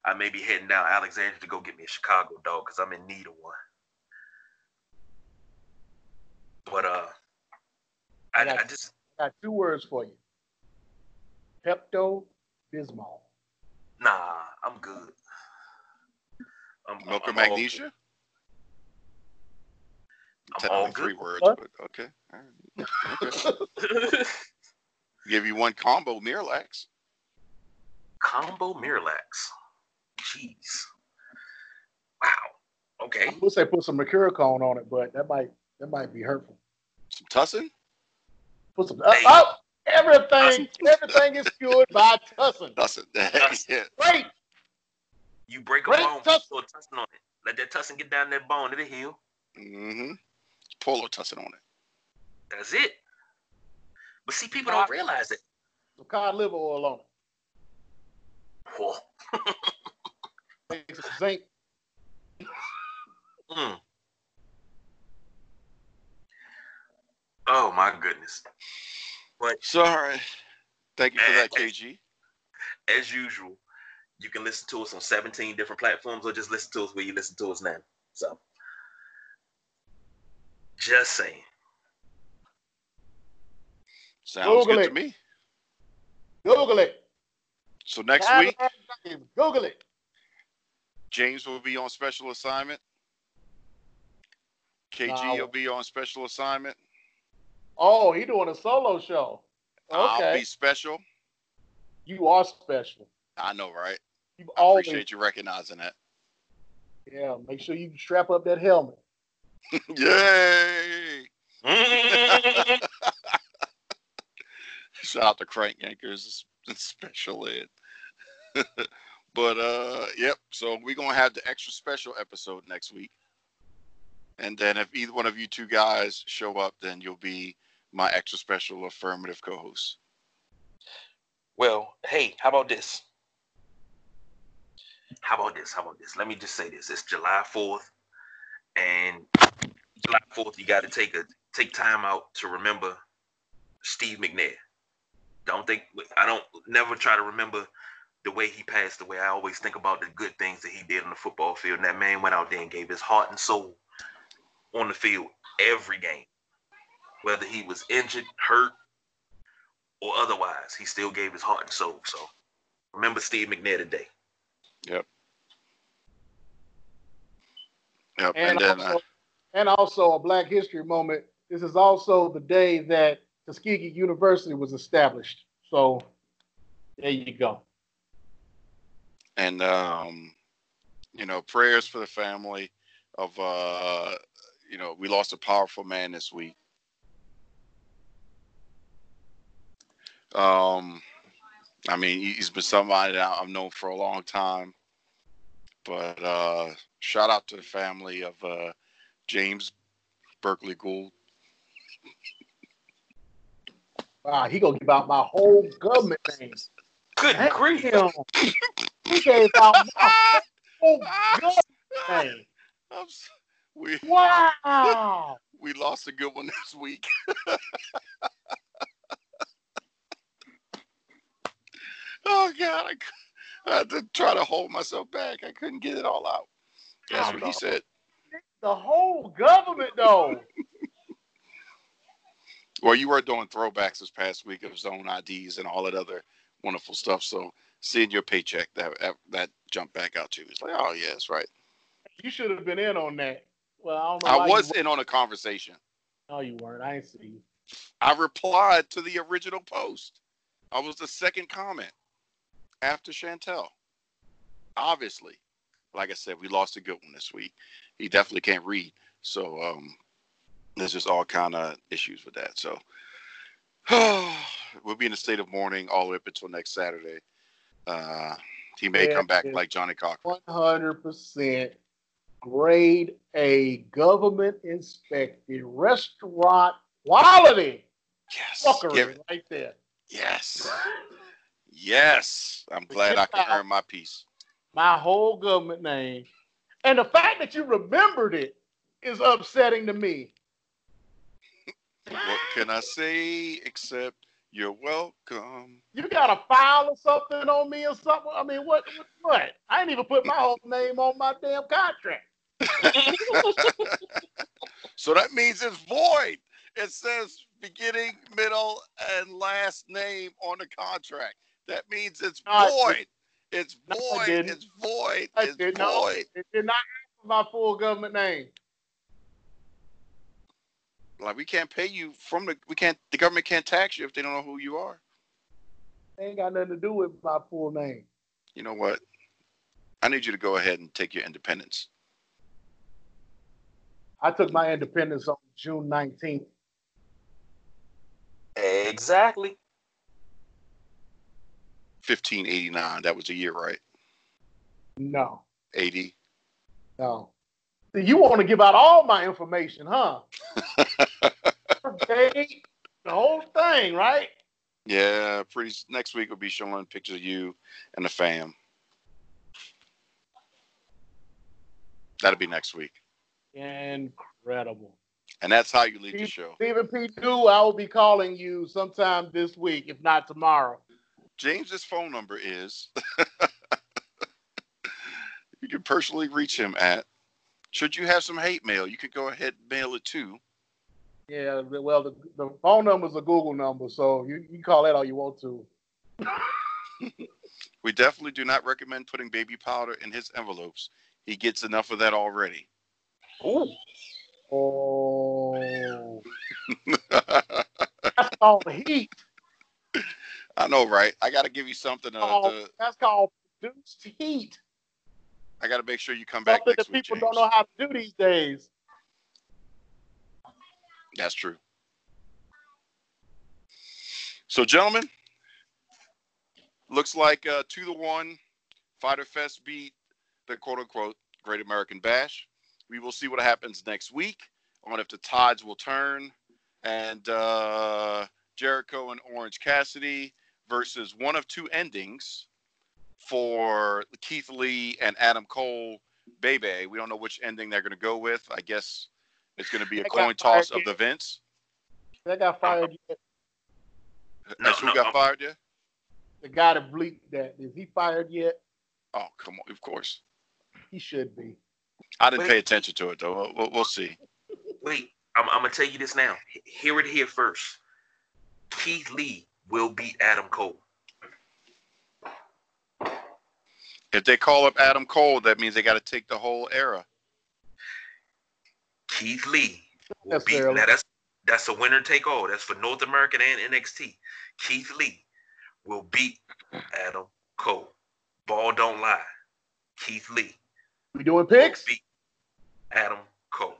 I may be heading down Alexandria to go get me a Chicago dog because I'm in need of one. But uh, I, I, I just got two words for you. Pepto Bismol. Nah, I'm good. I'm, Milk I'm, magnesia? I'm all three good. words, but okay. okay. Give you one combo Miralax. Combo Miralax. Jeez. Wow. Okay. I would say put some Mercurochrome on it, but that might that might be hurtful. Some tussin? Put some. Uh, oh, Everything, everything is cured by tussin. Tussin. yeah. Great. You break a Great bone, tussin. put a tussin on it. Let that tussin get down that bone, it'll heal. Mm-hmm. Polo tussin on it. That's it. But see, people don't realize it. Some cod liver oil on it. Whoa. zinc. Mm. Oh my goodness. But sorry. Thank you for that, KG. As usual, you can listen to us on 17 different platforms or just listen to us where you listen to us now. So just saying. Sounds Google good it. to me. Google it. So next week, Google it. James will be on special assignment. KG will be on special assignment. Oh, he doing a solo show. Okay. I'll be special. You are special. I know, right? You I always... appreciate you recognizing that. Yeah, make sure you strap up that helmet. Yay! Shout out to Crank Yankers, special ed. but uh, yep. So we're gonna have the extra special episode next week, and then if either one of you two guys show up, then you'll be my extra special affirmative co-host. Well, hey, how about this? How about this? How about this? Let me just say this. It's July 4th, and July 4th, you got to take a take time out to remember Steve McNair. Don't think I don't never try to remember the way he passed away. I always think about the good things that he did on the football field. And that man went out there and gave his heart and soul on the field every game whether he was injured, hurt, or otherwise. He still gave his heart and soul. So remember Steve McNair today. Yep. Yep. And, and then, also, uh, and also a Black History moment. This is also the day that Tuskegee University was established. So there you go. And um, you know, prayers for the family of uh, you know, we lost a powerful man this week. Um, I mean, he's been somebody that I've known for a long time. But uh, shout out to the family of uh, James Berkeley Gould. Wow, he gonna give out my whole government name. Good grief. Damn. He gave out my whole government. I'm s- we Wow. we lost a good one this week. oh God, I, I had to try to hold myself back. I couldn't get it all out. That's Oh, what no. he said. The whole government though. Well, you were doing throwbacks this past week of zone IDs and all that other wonderful stuff. So seeing your paycheck that that, jumped back out to you, it's like, oh yeah, that's right. You should have been in on that. Well, I don't know. I was in on a conversation. No, you weren't. I ain't see you. I replied to the original post. I was the second comment after Chantel. Obviously, like I said, we lost a good one this week. He definitely can't read, so um, there's just all kind of issues with that. So we'll be in a state of mourning all the way up until next Saturday. Uh, he may Yeah, come back like Johnnie Cochran. One hundred percent grade A government inspected restaurant quality Yes, give fuckery it. right there. Yes, yes. I'm glad I can earn my piece. My whole government name. And the fact that you remembered it is upsetting to me. What can I say except you're welcome? You got a file or something on me or something? I mean, what? What? what? I ain't even put my whole name on my damn contract. so that means it's void. It says beginning, middle, and last name on the contract. That means it's No, void. It's void. It's void. I It's did not. void. It did not have my full government name. Like we can't pay you from the we can't the government can't tax you if they don't know who you are. It ain't got nothing to do with my full name. You know what? I need you to go ahead and take your independence. I took my independence on June 19th. Exactly. 1589. That was a year, right? No, 80. no. You want to give out all my information, huh? Date, the whole thing, right? Yeah, pretty. Next week we'll be showing pictures of you and the fam. That'll be next week, Incredible. and that's how you lead the show. Stephen P. New, I will be calling you sometime this week, if not tomorrow. James's phone number is. you can personally reach him at. Should you have some hate mail, you could go ahead and mail it to. Yeah, well, the, the phone number is a Google number, so you, you can call that all you want to. We definitely do not recommend putting baby powder in his envelopes. He gets enough of that already. Ooh. Oh, that's called heat. I know, right? I got to give you something. To, Oh, to, that's called produced heat. I got to make sure you come back Something that people don't know how to do these days. That's true. So, gentlemen, looks like uh, two to one, Fyter Fest beat the quote unquote Great American Bash. We will see what happens next week on if the tides will turn and uh, Jericho and Orange Cassidy versus one of two endings for Keith Lee and Adam Cole. Bebe, we don't know which ending they're going to go with. I guess it's going to be a coin toss of the Vince. That got uh-huh. fired yet. No, That's who no, got no. fired yet? The guy that bleeped that. Is he fired yet? Oh, come on. Of course. He should be. I didn't Wait. pay attention to it, though. We'll- We'll, we'll see. Wait, I'm, I'm gonna tell you this now. Hear it here first. Keith Lee will beat Adam Cole. If they call up Adam Cole, that means they got to take the whole era. Keith Lee will beat. Now that's that's a winner take all. That's for North American and NXT. Keith Lee will beat Adam Cole. Ball don't lie. Keith Lee We doing will picks? beat Adam Cole.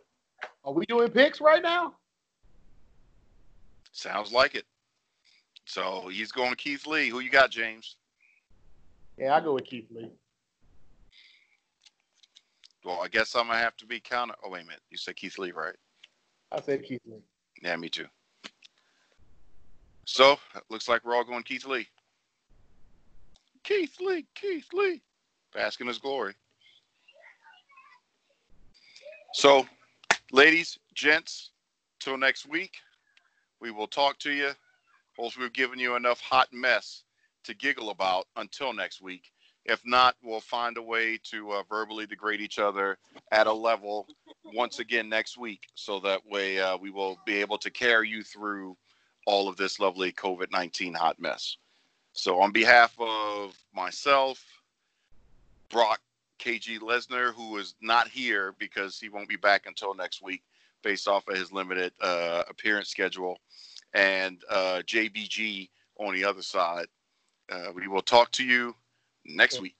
Are we doing picks right now? Sounds like it. So he's going to Keith Lee. Who you got, James? Yeah, I go with Keith Lee. Well, I guess I'm gonna have to be counter. Oh wait a minute, you said Keith Lee, right? I said Keith Lee. Yeah, me too. So it looks like we're all going Keith Lee. Keith Lee, Keith Lee, basking his glory. So, ladies, gents, till next week, we will talk to you. Hopefully, we've given you enough hot mess to giggle about until next week. If not, we'll find a way to uh, verbally degrade each other at a level once again next week. So that way uh, we will be able to carry you through all of this lovely COVID 19 hot mess. So, on behalf of myself, Brock KG Lesnar, who is not here because he won't be back until next week based off of his limited uh, appearance schedule, and uh, JBG on the other side, uh, we will talk to you next week.